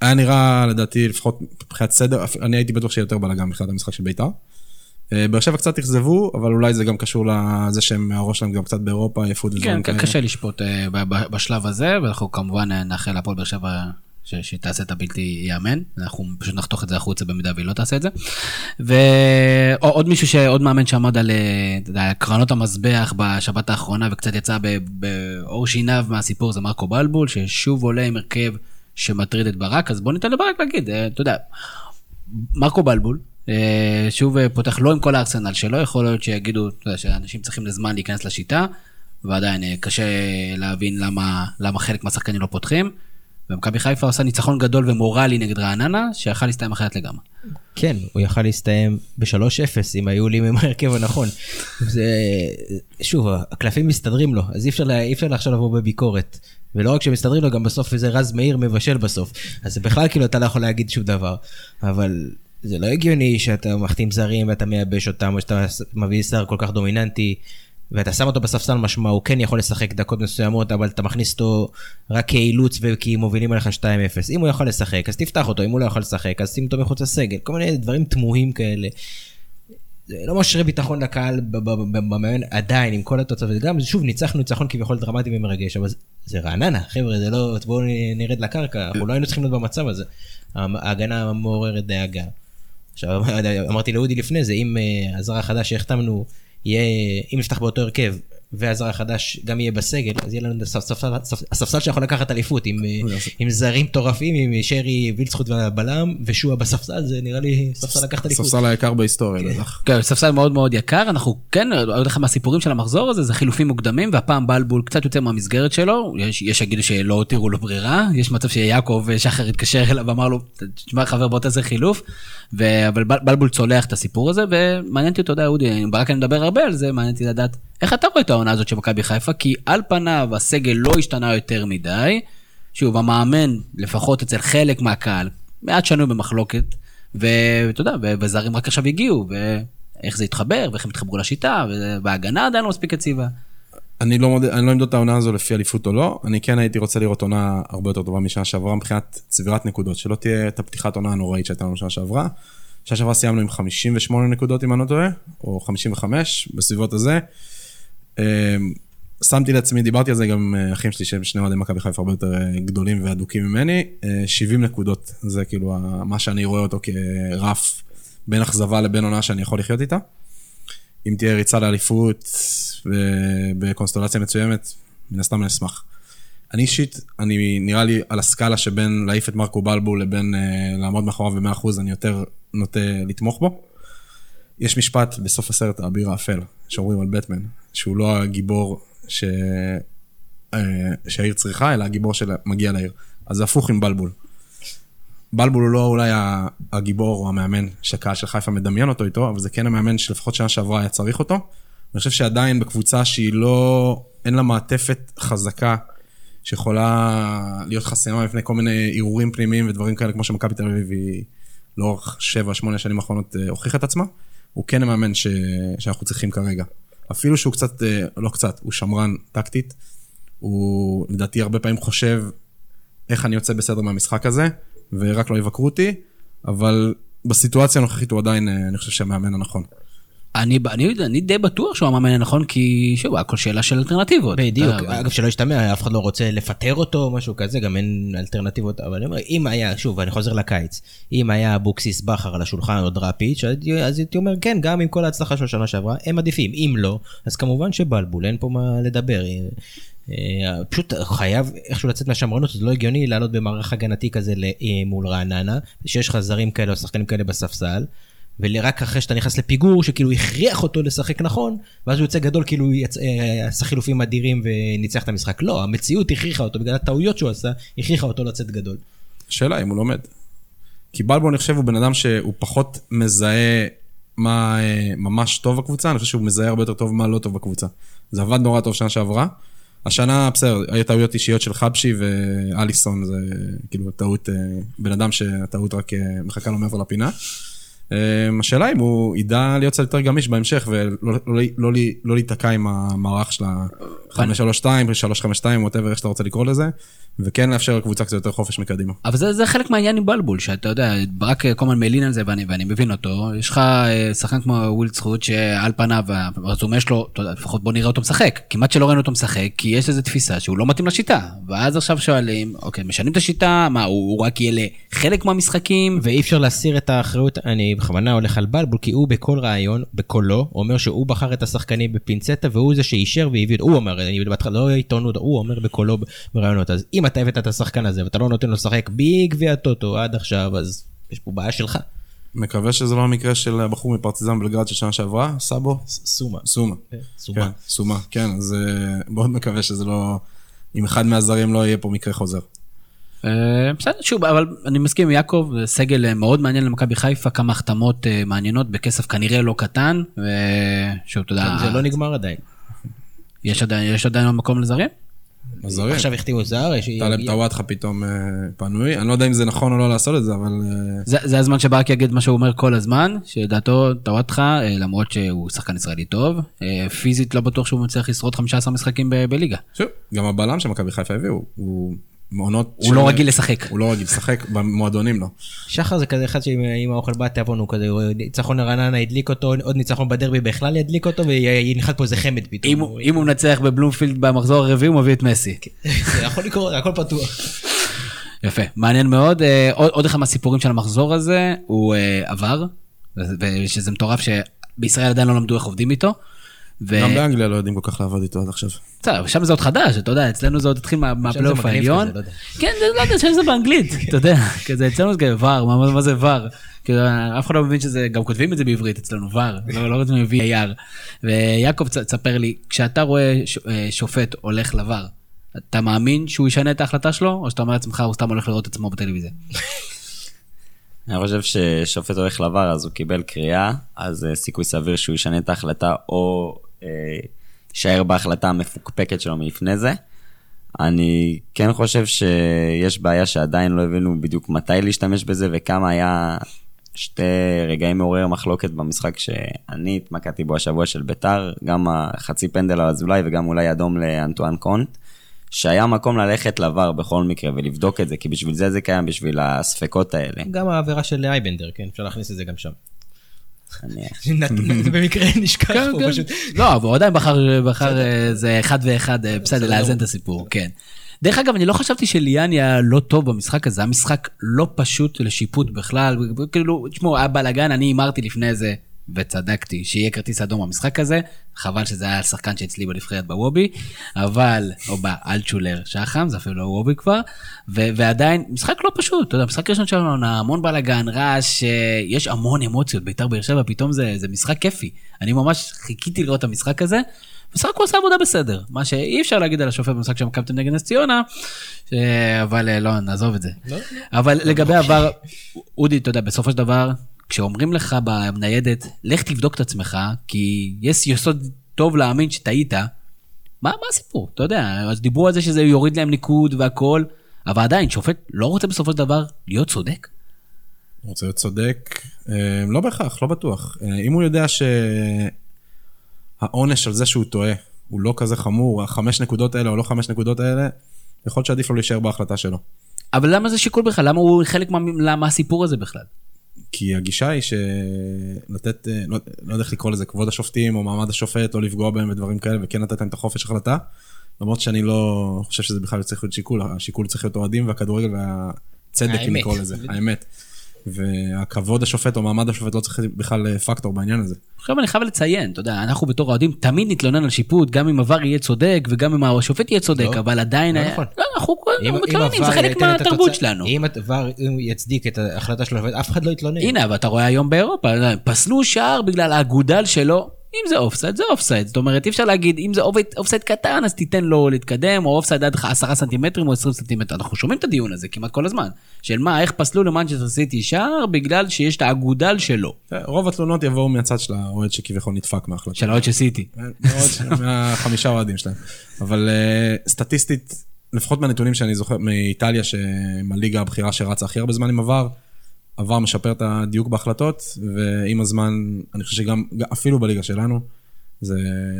היה נראה לדעתי לפחות מבחינת סדר, אני הייתי בטוח שיהיה יותר בלאגן מבחינת המשחק של בית"ר. אה, באר שבע קצת אכזבו, אבל אולי זה גם קשור לזה שהם, הראש שלהם גם קצת באירופה, עייפות כן, כאלה. קשה לשפוט אה, בשלב הזה, ואנחנו כמובן אה, נאחל להפועל באר שבע ש- שתעשה את הבלתי ייאמן, אנחנו פשוט נחתוך את זה החוצה במידה והיא לא תעשה את זה. ועוד מישהו, ש- עוד מאמן שעמד על אה, יודע, קרנות המזבח בשבת האחרונה וקצת יצא ב- בעור שיניו מהסיפור זה מרקו בלבול, ששוב עולה עם הרכב שמטריד את ברק, אז בוא ניתן לברק להגיד, אה, אתה יודע, מרקו בלבול, אה, שוב פותח לא עם כל הארסנל שלו, יכול להיות שיגידו שאנשים צריכים לזמן להיכנס לשיטה, ועדיין קשה להבין למה, למה חלק מהשחקנים לא פותחים. ומכבי חיפה עושה ניצחון גדול ומורלי נגד רעננה, שיכל להסתיים אחרת לגמרי. כן, הוא יכל להסתיים ב-3-0 אם היו עולים עם ההרכב הנכון. זה, שוב, הקלפים מסתדרים לו, אז אי אפשר, לה- אי אפשר עכשיו לבוא בביקורת. ולא רק שמסתדרים לו, גם בסוף איזה רז מאיר מבשל בסוף. אז בכלל כאילו אתה לא יכול להגיד שום דבר. אבל זה לא הגיוני שאתה מחתים זרים ואתה מייבש אותם, או שאתה מביא שר כל כך דומיננטי. ואתה שם אותו בספסל משמע, הוא כן יכול לשחק דקות מסוימות, אבל אתה מכניס אותו רק כאילוץ וכי מובילים עליך 2-0. אם הוא יכול לשחק, אז תפתח אותו, אם הוא לא יכול לשחק, אז שים אותו מחוץ לסגל. כל מיני דברים תמוהים כאלה. זה לא משרה ביטחון לקהל במאמן עדיין, עם כל התוצאות. וגם, שוב, ניצחנו ניצחון כביכול דרמטי ומרגש, אבל זה- זה רעננה, חבר'ה, זה לא... בואו נרד לקרקע, אנחנו לא היינו צריכים להיות במצב הזה. ההגנה מעוררת דאגה. עכשיו, אמרתי לאודי לפני זה, אם אה, הזר החדש שהחתמנו, יהיה, אם נפתח באותו הרכב, והזר החדש גם יהיה בסגל, אז יהיה לנו הספסל, הספ- הספסל שיכול לקחת אליפות, עם, זרים מטורפים, עם שרי, וילצחוט והבלם, ושועה בספסל, זה נראה לי ספסל לקחת אליפות. ספסל היקר בהיסטוריה, בטח. כן, ספסל מאוד מאוד יקר, אנחנו כן, עוד אחד מהסיפורים של המחזור הזה זה חילופים מוקדמים, והפעם בלבול קצת יותר מהמסגרת שלו, יש יש שיגידו שלא הותירו לו ברירה, יש מצב שיעקב שחר התקשר אליו ואמר לו, תשמע חבר בוא תעשה חילוף, אבל בל- בלבול צולח את הסיפור הזה, ומעניין אותי, אתה יודע, אודי, ברק אני מדבר הרבה על זה, מעניין אותי לדעת, איך אתה רואה את העונה הזאת של מכבי חיפה, כי על פניו הסגל לא השתנה יותר מדי, שוב, המאמן, לפחות אצל חלק מהקהל, מעט שנוי במחלוקת, ואתה יודע, וזרים רק עכשיו הגיעו, ואיך זה התחבר, ואיך הם התחברו לשיטה, וההגנה עדיין לא מספיק יציבה. אני לא, מוד... אני לא אמדוד את העונה הזו לפי אליפות או לא, אני כן הייתי רוצה לראות עונה הרבה יותר טובה משנה שעברה מבחינת צבירת נקודות, שלא תהיה את הפתיחת עונה הנוראית שהייתה לנו שנה שעברה. שנה שעברה סיימנו עם 58 נקודות אם אני לא טועה, או 55, בסביבות הזה. אמ, שמתי לעצמי, דיברתי על זה גם אה, אחים שלי שהם שני אוהדי מכבי חיפה הרבה יותר אה, גדולים ואדוקים ממני, אה, 70 נקודות, זה כאילו מה שאני רואה אותו כרף בין אכזבה לבין עונה שאני יכול לחיות איתה. אם תהיה ריצה לאליפות ובקונסטלציה מצוימת, מן הסתם אני אשמח. אני אישית, אני נראה לי על הסקאלה שבין להעיף את מרקו בלבו לבין לעמוד מאחוריו ב-100% אני יותר נוטה לתמוך בו. יש משפט בסוף הסרט האביר האפל, שאומרים על בטמן, שהוא לא הגיבור ש... uh, שהעיר צריכה, אלא הגיבור שמגיע לעיר. אז זה הפוך עם בלבול. בלבול הוא לא אולי הגיבור או המאמן שהקהל של חיפה מדמיין אותו איתו, אבל זה כן המאמן שלפחות שנה שעברה היה צריך אותו. אני חושב שעדיין בקבוצה שהיא לא, אין לה מעטפת חזקה שיכולה להיות חסימה מפני כל מיני ערעורים פנימיים ודברים כאלה, כמו שמכבי תל אביב היא לאורך 7-8 שנים האחרונות אה, הוכיחה את עצמה, הוא כן המאמן ש... שאנחנו צריכים כרגע. אפילו שהוא קצת, אה, לא קצת, הוא שמרן טקטית, הוא לדעתי הרבה פעמים חושב איך אני יוצא בסדר מהמשחק הזה, ורק לא יבקרו אותי, אבל בסיטואציה הנוכחית הוא עדיין, אה, אני חושב שהמאמן הנכון. אני, אני, אני די בטוח שהוא המאמן הנכון, כי שוב, הכל שאלה של אלטרנטיבות. בדיוק, אתה- אגב שלא ישתמע, אף אחד לא רוצה לפטר אותו או משהו כזה, גם אין אלטרנטיבות, אבל אני אומר, אם היה, שוב, אני חוזר לקיץ, אם היה אבוקסיס בכר על השולחן או דראפיץ', אז הייתי אומר, כן, גם עם כל ההצלחה של השנה שעברה, הם עדיפים, אם לא, אז כמובן שבלבול, אין פה מה לדבר. אה, אה, פשוט חייב איכשהו לצאת מהשמרנות, זה לא הגיוני לעלות במערך הגנתי כזה אה, מול רעננה, שיש לך זרים כאלה או שחקנים כאלה בספסל. ורק אחרי שאתה נכנס לפיגור, שכאילו הכריח אותו לשחק נכון, ואז הוא יוצא גדול כאילו אה, עשה חילופים אדירים וניצח את המשחק. לא, המציאות הכריחה אותו, בגלל הטעויות שהוא עשה, הכריחה אותו לצאת גדול. השאלה אם הוא לומד. כי בלבו אני חושב הוא בן אדם שהוא פחות מזהה מה אה, ממש טוב בקבוצה, אני חושב שהוא מזהה הרבה יותר טוב מה לא טוב בקבוצה. זה עבד נורא טוב שנה שעברה. השנה, בסדר, היו טעויות אישיות של חבשי ואליסון, זה כאילו טעות, אה, בן אדם שהטעות רק אה, מחכה לו מעבר לפינה. אמ, השאלה אם הוא ידע להיות קצת יותר גמיש בהמשך ולא לא, לא, לא, לא להיתקע עם המערך של ה-532, 352, whatever, איך שאתה רוצה לקרוא לזה, וכן לאפשר לקבוצה קצת יותר חופש מקדימה. אבל זה, זה חלק מהעניין עם בלבול, שאתה יודע, ברק כל הזמן מלין על זה ואני, ואני מבין אותו. יש לך אה, שחקן כמו וויל זכות שעל פניו, הרזומה שלו, לפחות בוא נראה אותו משחק. כמעט שלא ראינו אותו משחק, כי יש איזו תפיסה שהוא לא מתאים לשיטה. ואז עכשיו שואלים, אוקיי, משנים את השיטה, מה, הוא, הוא רק יהיה לחלק מהמשחקים? ואי אפשר להסיר את האחריות, אני בכוונה הולך על בלבול, כי הוא בכל ראיון, בקולו, אומר שהוא בחר את השחקנים בפינצטה, והוא זה שאישר והביא, הוא אומר, אני בהתחלה, לא עיתונות, הוא אומר בקולו בראיונות. אז אם אתה הבאת את השחקן הזה ואתה לא נותן לו לשחק בגביע הטוטו עד עכשיו, אז יש פה בעיה שלך. מקווה שזה לא המקרה של הבחור מפרטיזן בלגרד של שנה שעברה, סאבו? סומה. סומה. כן, סומה. כן, סומה, כן, אז אה, מאוד מקווה שזה לא, אם אחד מהזרים לא יהיה פה מקרה חוזר. אה, בסדר, שוב, אבל אני מסכים עם יעקב, סגל אה, מאוד מעניין למכבי חיפה, כמה החתמות מעניינות בכסף כנראה לא קטן, ושוב, אתה יודע... זה לא נגמר עדיין. יש עדיין, יש עדיין מקום לזרים? הזרים. עכשיו החתימו זר, יש... טלב טוואטחה פתאום אה, פנוי, אני לא יודע אם זה נכון או לא לעשות את זה, אבל... אה, זה, זה הזמן שברק יגיד מה שהוא אומר כל הזמן, שלדעתו טוואטחה, אה, למרות שהוא שחקן ישראלי טוב, פיזית לא בטוח שהוא מצליח לשרוד 15 משחקים בליגה. שוב, גם הבלם שמכבי חיפה הביאו, הוא מעונות... הוא לא רגיל לשחק. הוא לא רגיל לשחק, במועדונים לא. שחר זה כזה אחד שאם האוכל בא תיאבון הוא כזה, ניצחון לרעננה הדליק אותו, עוד ניצחון בדרבי בכלל ידליק אותו, וינחת פה איזה חמד פתאום. אם הוא מנצח בבלומפילד במחזור הרביעי הוא מביא את מסי. זה יכול לקרות, הכל פתוח. יפה, מעניין מאוד. אה, עוד אחד מהסיפורים של המחזור הזה הוא אה, עבר, ושזה מטורף שבישראל עדיין לא למדו איך עובדים איתו. ו... גם באנגליה לא יודעים כל כך לעבוד איתו עד עכשיו. בסדר, שם זה עוד חדש, אתה יודע, אצלנו זה עוד התחיל מהפלייאוף העליון. לא כן, לא יודע, שם זה באנגלית, אתה יודע, כזה אצלנו זה כזה ור, מה זה ור? אף אחד לא מבין שזה, גם כותבים את זה בעברית אצלנו, ור, לא, לא רוצים להביא אייר. ויעקב, תספר לי, כשאתה רואה אה, שופט הולך לבר, אתה מאמין שהוא ישנה את ההחלטה שלו, או שאתה אומר לעצמך, הוא סתם הולך לראות עצמו בטלוויזיה? אני חושב ששופט הולך לבר, אז הוא קיבל קריאה, אז אה, סיכוי סביר שהוא ישנה את ההחלטה, או יישאר בהחלטה המפוקפקת שלו מלפני זה. אני כן חושב שיש בעיה שעדיין לא הבינו בדיוק מתי להשתמש בזה וכמה היה שתי רגעים מעורר מחלוקת במשחק שאני התמקדתי בו השבוע של ביתר, גם החצי פנדל על אזולאי וגם אולי אדום לאנטואן קונט, שהיה מקום ללכת לעבר בכל מקרה ולבדוק את זה, כי בשביל זה זה קיים, בשביל הספקות האלה. גם העבירה של אייבנדר, כן, אפשר להכניס את זה גם שם. במקרה נשכח כן, פה כן. פשוט. לא, אבל הוא עדיין בחר זה אחד ואחד, אה, בסדר, לאזן את הסיפור, כן. דרך אגב, אני לא חשבתי שליאן היה לא טוב במשחק הזה, היה משחק לא פשוט לשיפוט בכלל, כאילו, תשמעו, היה בלאגן, אני הימרתי לפני איזה וצדקתי, שיהיה כרטיס אדום במשחק הזה, חבל שזה היה שחקן שאצלי בנבחרת בוובי, אבל, או באלצ'ולר שחם, זה אפילו לא וובי כבר, ו- ועדיין, משחק לא פשוט, אתה יודע, משחק ראשון שלנו, המון בלאגן, רעש, אה, יש המון אמוציות, בית"ר באר שבע, פתאום זה, זה משחק כיפי. אני ממש חיכיתי לראות את המשחק הזה, בסך הכל עושה עבודה בסדר, מה שאי אפשר להגיד על השופט במשחק של מכבי נגד נס ציונה, אה, אבל אה, לא, נעזוב את זה. לא, לא. אבל לגבי עבר, אודי, אתה יודע, בסופו של דבר, כשאומרים לך בניידת, לך תבדוק את עצמך, כי יש יסוד טוב להאמין שטעית, מה, מה הסיפור? אתה יודע, אז דיברו על זה שזה יוריד להם ניקוד והכל, אבל עדיין, שופט לא רוצה בסופו של דבר להיות צודק? רוצה להיות צודק? אה, לא בהכרח, לא בטוח. אה, אם הוא יודע שהעונש על זה שהוא טועה הוא לא כזה חמור, החמש נקודות האלה או לא חמש נקודות האלה, יכול להיות שעדיף לו להישאר בהחלטה שלו. אבל למה זה שיקול בכלל? למה הוא חלק מה, מהסיפור הזה בכלל? כי הגישה היא שלתת, אה, לא, לא יודע איך לקרוא לזה, כבוד השופטים או מעמד השופט, לא לפגוע בהם ודברים כאלה, וכן לתת להם את החופש החלטה. למרות שאני לא חושב שזה בכלל צריך להיות שיקול, השיקול צריך להיות אוהדים והכדורגל והצדק, אם לקרוא לזה, האמת. והכבוד השופט או מעמד השופט לא צריך בכלל אה, פקטור בעניין הזה. עכשיו אני חייב לציין, אתה יודע, אנחנו בתור אוהדים תמיד נתלונן על שיפוט, גם אם ה VAR יהיה צודק וגם אם השופט יהיה צודק, לא, אבל עדיין, לא נכון. לא, אנחנו מתלוננים, זה חלק מהתרבות שלנו. אם ה VAR יצדיק את ההחלטה של השופט, אף אחד לא יתלונן. הנה, אבל אתה רואה היום באירופה, פסלו שער בגלל האגודל שלו. אם זה אופסייד, זה אופסייד. זאת אומרת, אי אפשר להגיד, אם זה אופסייד קטן, אז תיתן לו להתקדם, או אופסייד עד 10 סנטימטרים או 20 סנטימטר. אנחנו שומעים את הדיון הזה כמעט כל הזמן. של מה, איך פסלו למנצ'סטר סיטי שער בגלל שיש את האגודל שלו. רוב התלונות יבואו מהצד של האוהד שכביכול נדפק מההחלטה. של האוהד של סיטי. מהחמישה אוהדים שלהם. אבל אה, סטטיסטית, לפחות מהנתונים שאני זוכר מאיטליה, שהם הליגה הבכירה שרצה הכי הרבה זמן עם עבר, עבר משפר את הדיוק בהחלטות, ועם הזמן, אני חושב שגם, אפילו בליגה שלנו, זה,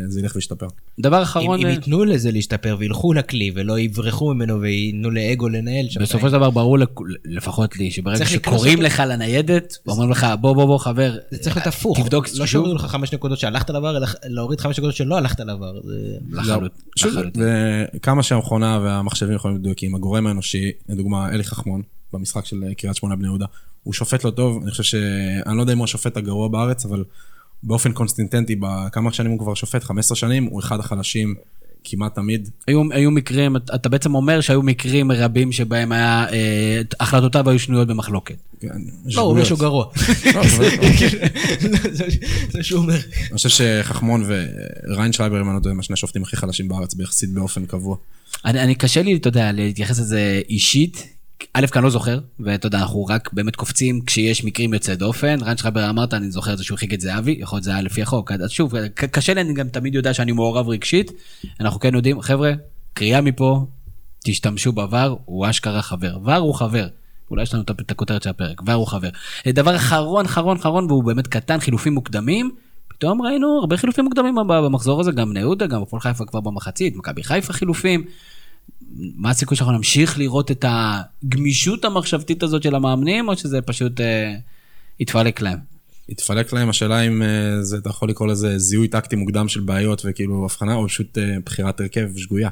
זה ילך וישתפר. דבר אם, אחרון, אם אה, ייתנו לזה להשתפר וילכו לכלי ולא יברחו ממנו וייתנו לאגו לנהל שם. בסופו של דבר ברור לפחות לי שברגע שקוראים לך לניידת אומרים לך בוא בוא בוא חבר זה צריך להיות הפוך. תבדוק לא שוב. שאומרים לך חמש נקודות שהלכת לעבר, אלא להוריד חמש נקודות שלא הלכת לעבר. זה... לחלוט- שוב, לחלוטין. וכמה שהמכונה והמחשבים יכולים להיות מדויקים, הגורם האנושי, לדוגמה אלי חכמון, במשחק של קריית שמונה בני יהודה, הוא שופט לא טוב, אני חושב ש... אני לא יודע אם הוא השופט הגרוע בארץ, אבל באופן קונסטינטנטי, בכמה שנים הוא כבר שופט, 15 שנים, הוא אחד החלשים כמעט תמיד. היו, היו מקרים, אתה- בעצם אומר שהיו מקרים רבים שבהם היה, אה, החלטותיו היו שנויות במחלוקת. כן, לא, הוא אומר. שהוא גרוע. לא, אבל- זה שהוא אומר. אני חושב שחכמון וריינשרייבר, אם אני לא טועה, הם השני השופטים הכי חלשים בארץ, ביחסית באופן קבוע. אני, אני קשה לי, אתה יודע, להתייחס לזה אישית. א', כי אני לא זוכר, ואתה יודע, אנחנו רק באמת קופצים כשיש מקרים יוצאי דופן. רן שחבר אמרת, אני זוכר את זה שהוא הרחיק את זהבי, יכול להיות זה היה לפי החוק. אז שוב, קשה לי, אני גם תמיד יודע שאני מעורב רגשית. אנחנו כן יודעים, חבר'ה, קריאה מפה, תשתמשו בVAR, הוא אשכרה חבר. VAR הוא חבר. אולי יש לנו את הכותרת של הפרק, VAR הוא חבר. דבר אחרון, אחרון, אחרון, והוא באמת קטן, חילופים מוקדמים. פתאום ראינו הרבה חילופים מוקדמים במחזור הזה, גם בני יהודה, גם הפועל חיפה כבר במחצית, מכבי חיפה חילופים. מה הסיכוי שאנחנו נמשיך לראות את הגמישות המחשבתית הזאת של המאמנים, או שזה פשוט אה, יתפלק להם? התפלק להם, השאלה אם אה, זה, אתה יכול לקרוא לזה זיהוי טקטי מוקדם של בעיות וכאילו הבחנה, או פשוט אה, בחירת הרכב שגויה.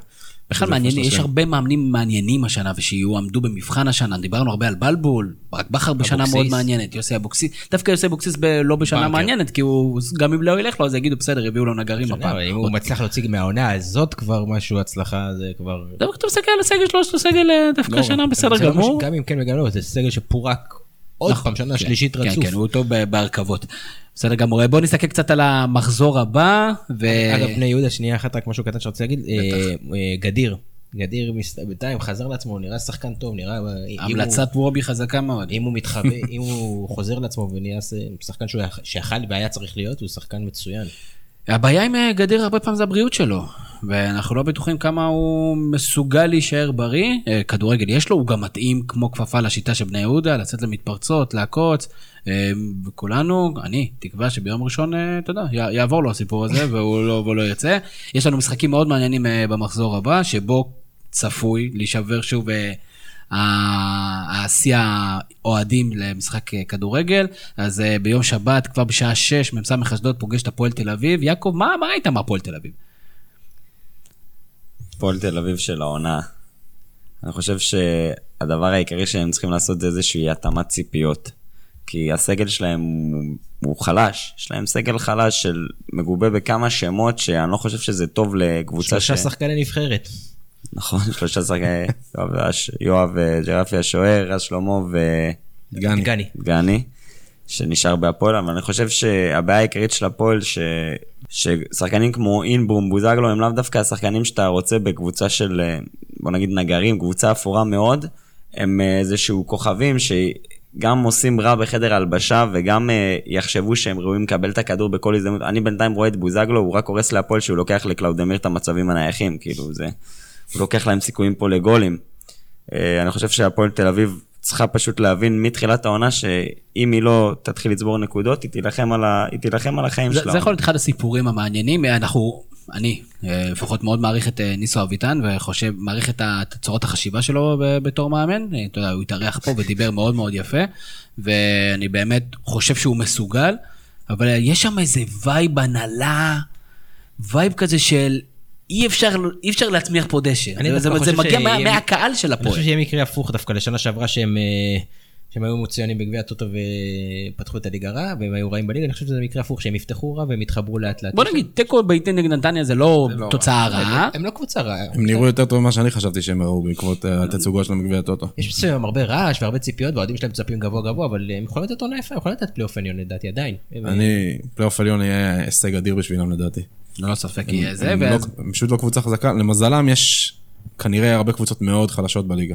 בכלל מעניין, יש. הרבה מאמנים מעניינים השנה ושיועמדו במבחן השנה, דיברנו הרבה על בלבול, ברק בכר בשנה. מאוד מעניינת, יוסי אבוקסיס, דווקא יוסי אבוקסיס לא בשנה. מעניינת, כי הוא, גם אם לא ילך לו, אז יגידו בסדר, הביאו לו נגרים הפעם. אם הוא מצליח להוציא מהעונה הזאת כבר משהו הצלחה זה כבר... דווקא אתה מסתכל על הסגל שלו, יש לו סגל אה, דווקא לא, השנה בסדר לא גמור. גם אם כן וגם לא, זה סגל שפורק עוד נכון, פעם, שנה כן, שלישית כן, רצוף. כן, הוא טוב בהרכבות. בסדר גמור, בואו נסתכל קצת על המחזור הבא, ו... אגב, בני יהודה, שנייה אחת, רק משהו קטן שרציתי להגיד, אה, אה, גדיר. גדיר בינתיים חזר לעצמו, נראה שחקן טוב, נראה... אם הוא- המלצת וובי חזקה מאוד. אם הוא מתחבא, אם הוא חוזר לעצמו ונהיה שחקן שהוא שיכל והיה צריך להיות, הוא שחקן מצוין. הבעיה עם אה, גדיר הרבה פעמים זה הבריאות שלו, ואנחנו לא בטוחים כמה הוא מסוגל להישאר בריא. אה, כדורגל יש לו, הוא גם מתאים כמו כפפה לשיטה של בני יהודה, לצאת למתפרצות, לעקוץ, אה, וכולנו, אני, תקווה שביום ראשון, אה, אתה יודע, יעבור לו הסיפור הזה והוא לא, והוא לא יוצא. יש לנו משחקים מאוד מעניינים במחזור הבא, שבו צפוי להישבר שוב השיא האוהדים למשחק כדורגל. אז ביום שבת, כבר בשעה 6, מ"ס אשדוד פוגש את הפועל תל אביב. יעקב, מה, מה ראית מהפועל תל אביב? הפועל תל אביב של העונה. אני חושב שהדבר העיקרי שהם צריכים לעשות זה איזושהי התאמת ציפיות. כי הסגל שלהם הוא, הוא חלש, יש להם סגל חלש של מגובה בכמה שמות שאני לא חושב שזה טוב לקבוצה שלושה שחקני נבחרת. נכון, שלושה שחקני, יואב, אה, ג'רפי השוער, רז שלמה גני. גני. וגני, שנשאר בהפועל, אבל אני חושב שהבעיה העיקרית של הפועל, ש... ששחקנים כמו אינברום, בוזגלו, הם לאו דווקא השחקנים שאתה רוצה בקבוצה של, אה, בוא נגיד נגרים, קבוצה אפורה מאוד, הם אה, איזשהו כוכבים שגם עושים רע בחדר הלבשה וגם אה, יחשבו שהם ראויים לקבל את הכדור בכל הזדמנות. אני בינתיים רואה את בוזגלו, הוא רק הורס להפועל שהוא לוקח לקלאודמיר את המצבים הנייחים, כאילו זה, הוא לוקח להם סיכויים פה לגולים. אני חושב שהפועל תל אביב צריכה פשוט להבין מתחילת העונה שאם היא לא תתחיל לצבור נקודות, היא תילחם על, ה... היא תילחם על החיים שלה. זה יכול להיות אחד הסיפורים המעניינים. אנחנו, אני אה, לפחות מאוד מעריך את אה, ניסו אביטן, וחושב, מעריך את צורת החשיבה שלו בתור מאמן. אה, אתה יודע, הוא התארח פה ודיבר מאוד מאוד יפה, ואני באמת חושב שהוא מסוגל, אבל אה, יש שם איזה vibe הנהלה, vibe כזה של... אי אפשר, אי אפשר להצמיח פה דשא. אני זה, זה, מגיע מה, מהקהל של אני הפועל. חושב שיהיה מקרה הפוך דווקא לשנה שעברה שהם אה, שהם היו מצוינים בגביע הטוטו ופתחו את הליגה רע, והם היו רעים בליגה, אני חושב שזה מקרה הפוך, שהם יפתחו רע והם יתחברו לאט לאט. בוא נגיד, תיקו ביתי נגד נתניה זה לא תוצאה רעה. הם לא קבוצה רעה. הם נראו יותר טוב ממה שאני חשבתי שהם יראו בעקבות אה, התצוגות שלהם בגביע הטוטו. יש מסוים הרבה רעש והרבה ציפיות והאוהדים שלהם מצפים גבוה גבוה, אבל הם יכולים לתת עונה יפה, הם יכולים לתת פלייאוף עליון לדעתי עדיין. הם- אני, פלייאוף עליון יהיה הישג אדיר בשבילם לדעתי. ללא ספק יהיה זה, הם ואז לא- הם פשוט לא קבוצה חזקה, למזלם יש כנראה הרבה קבוצות מאוד חלשות בליגה.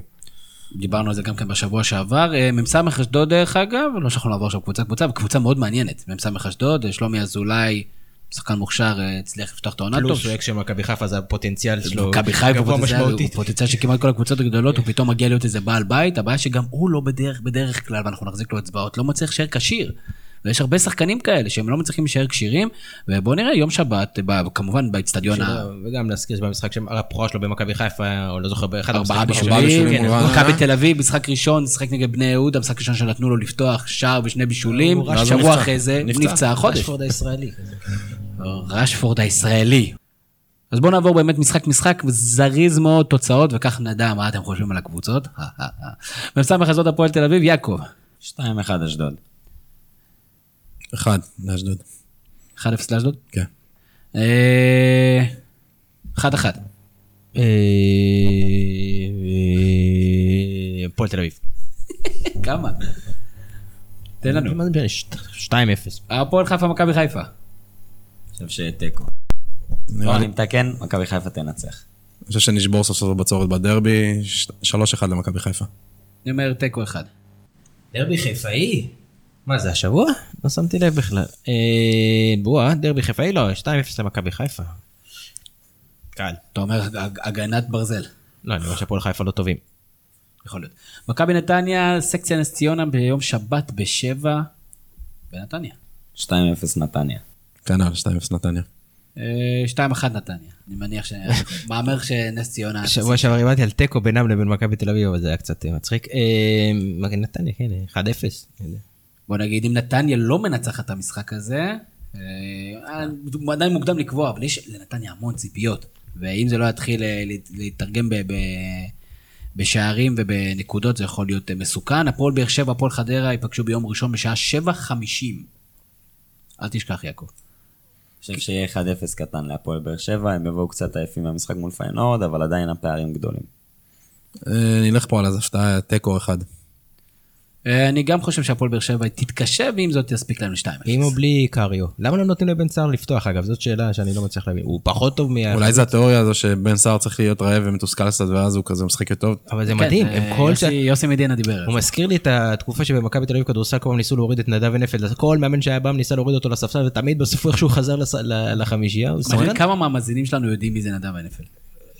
דיברנו על זה גם כן בשבוע שעבר. אה, מ"ס אשדוד דרך אגב, לא שאנחנו לעבור עכשיו קבוצה קבוצה, וקבוצה מאוד מעניינת. מ"ס אשדוד, אה, שלומי אזולאי שחקן מוכשר, אה, הצליח לפתוח את העונה טוב. פלוס שהוא של מכבי חיפה זה הפוטנציאל שלו. מכבי חיפה הוא. פוטנציאל של כמעט כל הקבוצות הגדולות, הוא פתאום מגיע להיות איזה בעל בית, הבעיה שגם הוא לא בדרך, בדרך כלל, ואנחנו נחזיק לו אצבעות, לא מצליח להישאר כשיר. ויש הרבה שחקנים כאלה שהם לא מצליחים להישאר כשירים, ובואו נראה, יום שבת, ב- כמובן באצטדיון ה... וגם להזכיר שבמשחק שהפרועה שלו במכבי חיפה, או לא זוכר, באחד ארבעה בישולים, כן, רעננה. מכבי תל אביב, משחק ראשון, שיחק נגד בני יהודה, משחק ראשון שנתנו לו לפתוח שער ושני בישולים, שבוע. אחרי זה נפצע. נפצע חודש. רשפורד הישראלי. אז בואו נעבור באמת משחק משחק, זריז מאוד תוצאות, וכך נדע מה אתם חושבים על הקבוצות. מ"ס מחזות הפועל תל אביב, יעקב, 2-1 אשדוד. אחד, לאשדוד. 1-0 לאשדוד? כן. אה, 1-1. אה, אה, הפועל תל אביב. כמה? תן לנו. מה זה משנה? שת- 2-0. הפועל חיפה, מכבי חיפה. אני חושב שתיקו. נראה לא, לי- אני מתקן, מכבי חיפה תנצח. אני חושב שנשבור סוף סוף בצורת בדרבי, ש- 3-1 למכבי חיפה. אני אומר תיקו אחד. דרבי חיפאי? מה זה השבוע? לא שמתי לב בכלל. אה, בואה, דרבי חיפאי? לא, 2-0 למכבי חיפה. קל. אתה אומר הג- הגנת ברזל. לא, אני רואה שהפועל חיפה לא טובים. יכול להיות. מכבי נתניה, סקציה נס ציונה ביום שבת בשבע בנתניה. 2-0 נתניה. כנ"ל, 2-0 נתניה. אה, 2-1 נתניה. אני מניח ש... מהמר שנס ציונה... שבוע שעבר הבנתי על תיקו בינם לבין מכבי תל אביב, אבל זה היה קצת אה, מצחיק. אה, נתניה, כן, אה, 1-0. בוא נגיד, אם נתניה לא מנצחת את המשחק הזה, אה, עדיין מוקדם לקבוע, אבל יש לנתניה המון ציפיות. ואם זה לא יתחיל אה, להת- להתרגם ב- בשערים ובנקודות, זה יכול להיות אה, מסוכן. הפועל באר שבע, הפועל חדרה ייפגשו ביום ראשון בשעה 7:50. אל תשכח, יעקב. אני חושב שיהיה 1-0 קטן להפועל באר שבע, הם יבואו קצת עייפים מהמשחק מול פיינורד, אבל עדיין הפערים גדולים. נלך פה על איזה הפתעה, תיקו אחד. אה, אני גם חושב שהפועל באר שבע תתקשה, ועם זאת תספיק לנו 2 עם או בלי קריו? למה לא נותנים לבן סער לפתוח אגב? זאת שאלה שאני לא מצליח להבין. הוא פחות טוב מה... אולי זה התיאוריה הזו שבן סער צריך להיות רעב ומתוסכל קצת, ואז הוא כזה משחק טוב. אבל זה מדהים, הם כל... ש- כן, יוסי מדינה דיבר על הוא. מזכיר לי את התקופה שבמכבי תל אביב כדורסל כל פעם ניסו להוריד את נדב ונפלד, אז כל מאמן שהיה בא ניסה להוריד אותו לספסל ותמיד בסוף הוא איכשהו חזר לחמישייה. הוא כמה מהמאזינים שלנו יודעים מי זה נדב הנפל.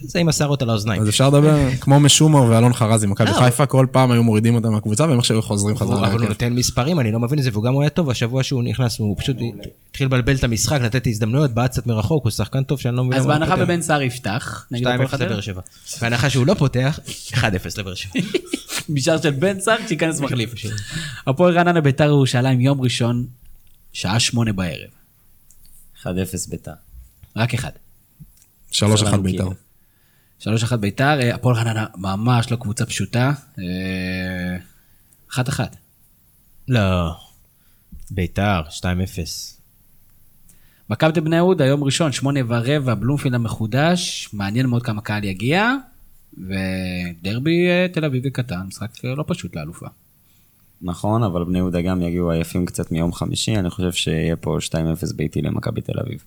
זה עם השערות על האוזניים. אז אפשר לדבר כמו משומר ואלון חרזי, מכבי חיפה, כל פעם היו מורידים אותם מהקבוצה, והם עכשיו חוזרים חזרה. אבל הוא. נותן מספרים, אני לא מבין את זה, והוא גם היה טוב, השבוע שהוא נכנס, הוא פשוט התחיל לבלבל את המשחק, לתת הזדמנויות, בעט קצת מרחוק, הוא שחקן טוב שאני לא מבין. אז בהנחה. בבן סער יפתח, נגד 2-0 הפועל חדרה, לבאר שבע. בהנחה שהוא לא פותח, 1-0 לבאר שבע. בשער של בן סער שייכנס מחליף. הפועל רעננה ביתר ירושלים יום ראשון, שעה שמונה בערב. 1-0 ביתר. רק אחד. 3-1 שלנו בית"ר. שלוש אחת ביתר, אה, הפועל רעננה ממש לא קבוצה פשוטה. אה, אחת אחת. לא. ביתר, 2-0. מכבי בני יהודה, יום ראשון, שמונה ורבע, בלומפילד המחודש, מעניין מאוד כמה קהל יגיע, ודרבי אה, תל אביבי קטן, משחק לא פשוט לאלופה. נכון, אבל בני יהודה גם יגיעו עייפים קצת מיום חמישי, אני חושב שיהיה פה 2-0 ביתי למכבי תל אביב.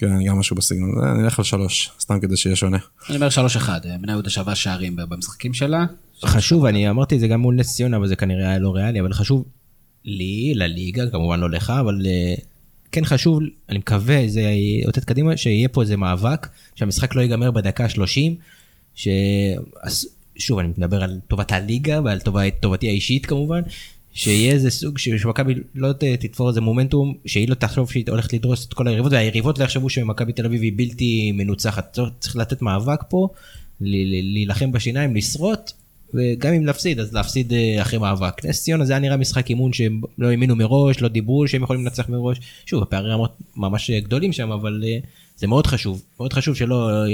כן, גם משהו בסגנון הזה, נלך על 3, סתם כדי שיהיה שונה. אני אומר שלוש אחד, אה, בני יהודה שווה שערים במשחקים שלה. חשוב, אני אמרתי את זה גם מול נס ציונה, אבל זה כנראה היה לא ריאלי, אבל חשוב לי, לליגה, כמובן לא לך, אבל אה, כן חשוב, אני מקווה, זה יאותת קדימה, שיהיה פה איזה מאבק, שהמשחק לא ייגמר בדקה 30, ש... אז, שוב, אני מדבר על טובת הליגה ועל טובת, טובתי האישית כמובן, שיהיה איזה סוג שמכבי לא תתפור איזה מומנטום, שהיא לא תחשוב שהיא הולכת לדרוס את כל היריבות, והיריבות לא יחשבו שמכבי תל אביב היא בלתי מנוצחת. צריך- לתת מאבק פה, להילחם בשיניים, לשרוט, וגם אם להפסיד, אז להפסיד אה, אחרי מאבק. נס ציונה זה היה נראה משחק אימון שהם לא האמינו מראש, לא דיברו שהם יכולים לנצח מראש. שוב, הפערים ממש- ממש גדולים שם, אבל אה, זה מאוד חשוב. מאוד חשוב שלא אה,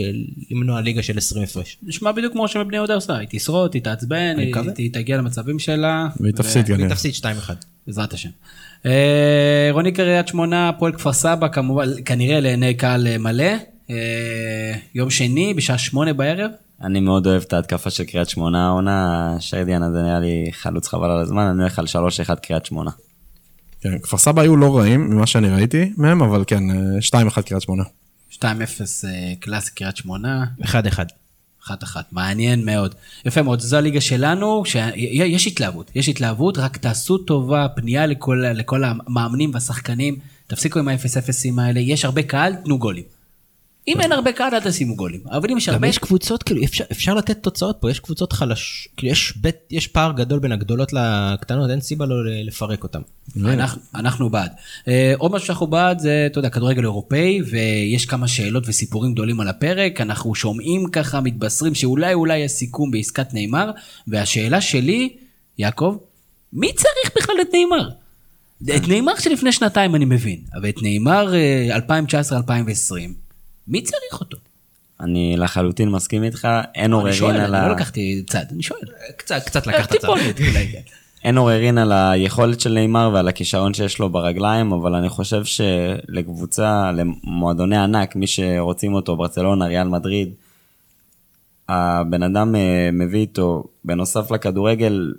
למנוע ליגה של 20 הפרש. נשמע בדיוק כמו שבני יהודה עושה, היא תשרוט, היא תעצבן, היא תגיע למצבים שלה. והיא תפסיד והיא כנראה. תפסיד 2-1. בעזרת השם. אה, רוני קריית שמונה, הפועל כפר סבא, כמובן, כנראה לעיני קהל מלא. אה, יום שני, בשעה שמונה בערב. אני מאוד אוהב את ההתקפה של קריית שמונה העונה, שרדיאן הזה נראה לי חלוץ חבל על הזמן, אני הולך על 3-1 קריית שמונה. כן, כפר סבא היו לא רעים ממה שאני ראיתי מהם, אבל כן, אה, 2-1 קריית שמונה. 2-0 אה, קלאסי קריית שמונה, 1-1. אחת אחת, מעניין מאוד. יפה מאוד, זו הליגה שלנו, שיש התלהבות, יש התלהבות, רק תעשו טובה, פנייה לכל, לכל המאמנים והשחקנים, תפסיקו עם ה-0-0ים האלה, יש הרבה קהל, תנו גולים. אם אין הרבה קהל, אל תשימו גולים. אבל אם יש גם הרבה... יש קבוצות, כאילו, אפשר, אפשר לתת תוצאות פה, יש קבוצות חלש, כאילו, יש, בית, יש פער גדול בין הגדולות לקטנות, אין סיבה לא לפרק אותם. אנחנו, אנחנו בעד. אה, עוד משהו שאנחנו בעד זה, אתה יודע, כדורגל אירופאי, ויש כמה שאלות וסיפורים גדולים על הפרק. אנחנו שומעים ככה, מתבשרים שאולי אולי יש סיכום בעסקת נאמר, והשאלה שלי, יעקב, מי צריך בכלל את נאמר? את נאמר שלפני שנתיים אני מבין, אבל את נאמר אה, 2019-2020, מי צריך אותו? אני לחלוטין מסכים איתך, אין אני עוררין שואל, על אני ה... לא לקחתי צד, אני שואל. קצת, קצת לקחת צד. כן. אין עוררין על היכולת של נאמר ועל הכישרון שיש לו ברגליים, אבל אני חושב שלקבוצה, למועדוני ענק, מי שרוצים אותו, ברצלונה, ריאל מדריד, הבן אדם אה, מביא איתו, בנוסף לכדורגל,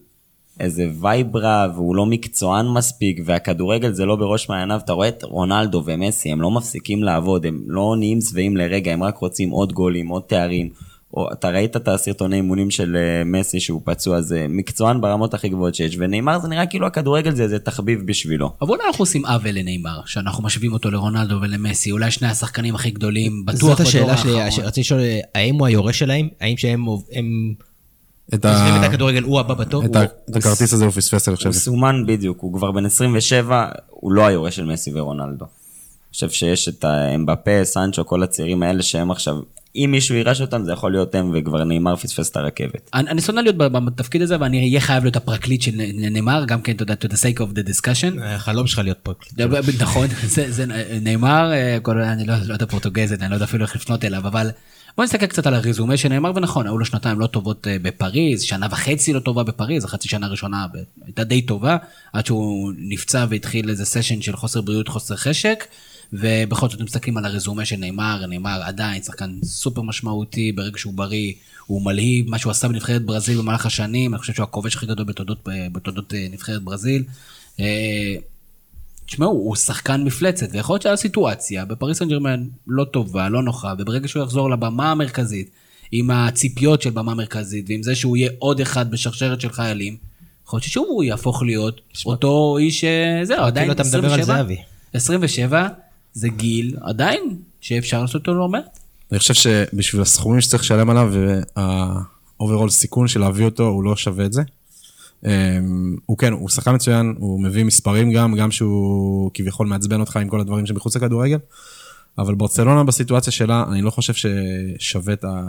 איזה vibe רע, והוא לא מקצוען מספיק, והכדורגל זה לא בראש מעייניו. אתה רואה את רונלדו ומסי, הם לא מפסיקים לעבוד, הם לא נהיים שבעים לרגע, הם רק רוצים עוד גולים, עוד תארים. או, אתה ראית את הסרטוני אימונים של אה, מסי שהוא פצוע, זה מקצוען ברמות הכי גבוהות שיש, וניימאר זה נראה כאילו הכדורגל זה איזה תחביב בשבילו. אבל אולי אנחנו עושים עוול לניימאר, שאנחנו משווים אותו לרונלדו ולמסי, אולי שני השחקנים הכי גדולים, בטוח זאת בדור השאלה האחרון. שרציתי לשאול, האם הוא היורש שלהם? האם שהם הם את ה- את הכדורגל, הוא הבא בתור? את הכרטיס הזה הוא פספס, אני חושב. הוא סומן בדיוק, הוא כבר בן 27, הוא לא היורש של מסי ורונלדו. אני חושב שיש את האמבפה, סנצ'ו, כל הצעירים האלה שהם עכשיו, אם מישהו יירש אותם זה יכול להיות הם, וכבר נאמר פספס את הרכבת. אני, אני שונא להיות ב- בתפקיד הזה, ואני אהיה חייב להיות הפרקליט של נאמר, גם כן, אתה יודע, to the sake of the discussion. החלום שלך להיות פה. נכון, זה, נאמר, אה, אני לא, לא יודע פורטוגזית, אני לא יודע אפילו איך לפנות אליו, אבל בוא נסתכל קצת על הרזומה שנאמר, ונכון, היו לו שנתיים לא טובות אה, בפריז, שנה וחצי לא טובה בפריז, החצי שנה הראשונה הייתה די טובה, עד שהוא נפצע והתחיל איזה סשן של חוסר בריאות, חוסר חשק, ובכל זאת מסתכלים על הרזומה של נאמר, נאמר עדיין שחקן סופר משמעותי, ברגע שהוא בריא, הוא מלהיב, מה שהוא עשה בנבחרת ברזיל במהלך השנים, אני חושב שהוא הכובש הכי גדול בתולדות, בתולדות אה, נבחרת ברזיל. תשמעו, הוא שחקן מפלצת, ויכול להיות שהיה סיטואציה בפריס סן ג'רמן לא טובה, לא נוחה, וברגע שהוא יחזור לבמה המרכזית, עם הציפיות של במה מרכזית, ועם זה שהוא יהיה עוד אחד בשרשרת של חיילים, יכול להיות ששוב הוא יהפוך להיות אותו איש, אה, זהו, עדיין כאילו אתה מדבר על 27, זהבי. 27 זה גיל עדיין שאפשר לעשות אותו לא מעט. אני חושב שבשביל הסכומים שצריך לשלם עליו, וה overall סיכון של להביא אותו, הוא לא שווה את זה. אמ, הוא כן, הוא שחקן מצוין, הוא מביא מספרים גם, גם שהוא כביכול מעצבן אותך עם כל הדברים שמחוץ לכדורגל. אבל ברצלונה בסיטואציה שלה, אני לא חושב ששווה את ה...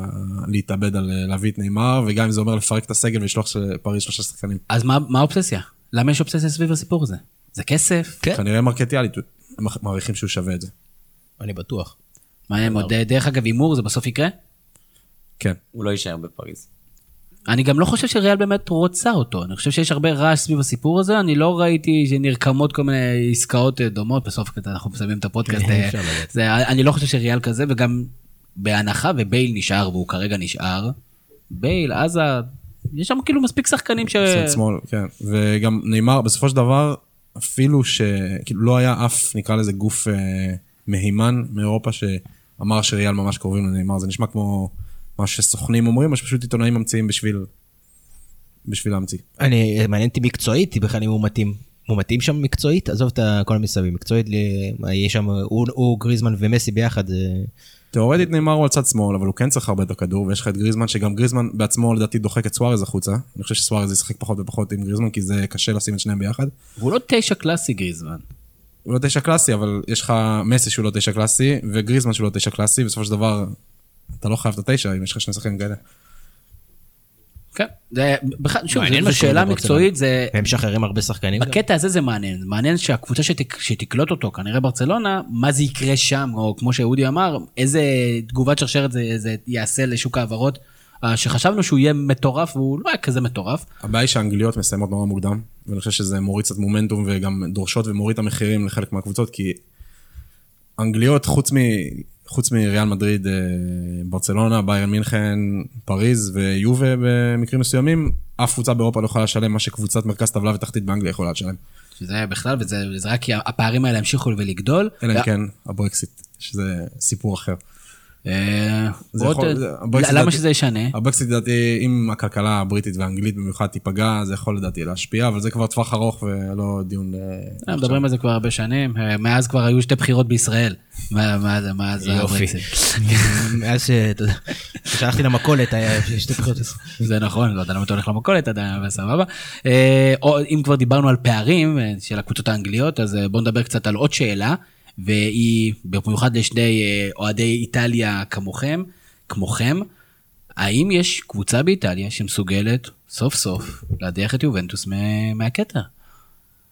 להתאבד על אה, להביא את נאמר, וגם אם זה אומר לפרק את הסגל ולשלוח לפריז שלושה שחקנים. אז מה מה האובססיה? למה יש אובססיה סביב הסיפור הזה? זה כסף? כן. כנראה מרקטיאלית, הם מעריכים שהוא שווה את זה. אני בטוח. מעניין מאוד. דרך אגב, הימור זה בסוף יקרה? כן. הוא לא יישאר בפריז. אני גם לא חושב שריאל באמת רוצה אותו, אני חושב שיש הרבה רעש סביב הסיפור הזה, אני לא ראיתי שנרקמות כל מיני עסקאות אה, דומות, בסוף אנחנו מסיימים את הפודקאסט, כן, אה. זה, אני לא חושב שריאל כזה, וגם בהנחה ובייל נשאר, והוא כרגע נשאר, בייל, עזה, יש שם כאילו מספיק שחקנים ש... צד שמאל, כן. וגם נאמר, בסופו של דבר, אפילו שכאילו לא היה אף, נקרא לזה גוף אה, מהימן מאירופה שאמר שריאל ממש קרובים לנאמר, זה נשמע כמו מה שסוכנים אומרים, או שפשוט עיתונאים ממציאים בשביל, בשביל להמציא. אני, מעניין אותי מקצועית, בכלל אם הוא מתאים. הוא מתאים שם מקצועית? עזוב את כל המסביב. מקצועית, יש שם, הוא, הוא גריזמן ומסי ביחד, זה... תאורטית נאמר הוא על צד שמאל, אבל הוא כן צריך הרבה את הכדור, ויש לך את גריזמן, שגם גריזמן בעצמו לדעתי דוחק את סוארז החוצה. אני חושב שסוארז ישחק פחות ופחות עם גריזמן, כי זה קשה לשים את שניהם ביחד. והוא לא תשע קלאסי גריזמן. הוא לא תשע קלאסי, אבל יש לך מסי שהוא לא תשע קלאסי, וגריזמן שהוא לא תשע קלאסי, בסופו של דבר, אתה לא חייב את התשע אם יש לך שני שחקנים כאלה. כן, זה בכלל, שוב, זו שאלה. מקצועית, זה... והם משחררים הרבה שחקנים. בקטע הזה זה מעניין, מעניין שהקבוצה שתק, שתקלוט אותו, כנראה ברצלונה, מה זה יקרה שם, או כמו שאודי אמר, איזה תגובת שרשרת זה, זה יעשה לשוק ההעברות, אה, שחשבנו שהוא יהיה מטורף, והוא לא היה כזה מטורף. הבעיה היא שהאנגליות מסיימות נורא מוקדם, ואני חושב שזה מוריד קצת מומנטום וגם דורשות ומוריד את המחירים לחלק מהקבוצות, כי אנגליות, חוץ, מ, חוץ מריאל מדריד, אה, ברצלונה, ביירן מינכן, פריז ויובה במקרים מסוימים, אף קבוצה באירופה לא יכולה לשלם מה שקבוצת מרכז טבלה ותחתית באנגליה יכולה לשלם. שזה בכלל, וזה זה רק כי הפערים האלה ימשיכו ולגדול. אלא אם כן הברקסיט, שזה סיפור אחר. למה לדעתי- שזה ישנה? הברקסיט לדעתי, אם הכלכלה הבריטית והאנגלית במיוחד תיפגע, זה יכול לדעתי להשפיע, אבל זה כבר טווח ארוך ולא דיון... אה, אה, מדברים על זה כבר הרבה שנים, אה, מאז כבר היו שתי בחירות בישראל. מה- זה, מה זה. הברקסיט? מאז ש... אתה יודע, כשהלכתי למכולת היה שתי בחירות. זה נכון, לא יודע למה אתה הולך למכולת עדיין, אבל סבבה. אה, אם כבר דיברנו על פערים אה, של הקבוצות האנגליות, אז אה, בואו נדבר קצת על עוד שאלה, והיא במיוחד לשני אה, אוהדי איטליה כמוכם, כמוכם, האם יש קבוצה באיטליה שמסוגלת סוף סוף להדיח את יובנטוס מה- מהקטע?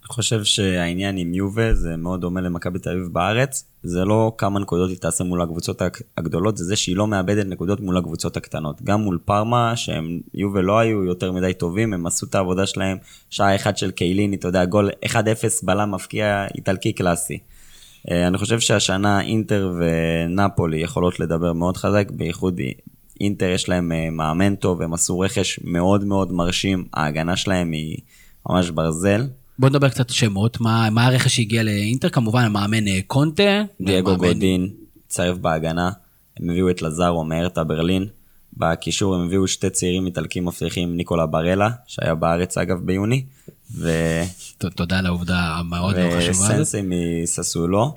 אני חושב שהעניין עם יובה זה מאוד דומה למכבי תל אביב בארץ. זה לא כמה נקודות היא תעשה מול הקבוצות הק- הגדולות, זה זה שהיא לא מאבדת נקודות מול הקבוצות הקטנות. גם מול פארמה, שהם יובה לא היו יותר מדי טובים, הם עשו את העבודה שלהם. שעה אחת של קייליני, אתה יודע, גול 1-0 בלם מפקיע איטלקי קלאסי. אה, אני חושב שהשנה אינטר ונפולי יכולות לדבר מאוד חזק, בייחוד אינטר יש להם אה, מאמן טוב, הם עשו רכש מאוד מאוד מרשים, ההגנה שלהם היא ממש ברזל. בוא נדבר קצת שמות, מה, מה הרכש שהגיע לאינטר, כמובן המאמן אה, קונטה. דייגו מאמן- גודין, צרף בהגנה, הם הביאו את לזארו מארטה ברלין. בקישור הם הביאו שתי צעירים איטלקים מבטיחים, ניקולה ברלה, שהיה בארץ אגב ביוני, ו... תודה על העובדה המאוד מאוד חשובה הזאת. וסנסי מססולו,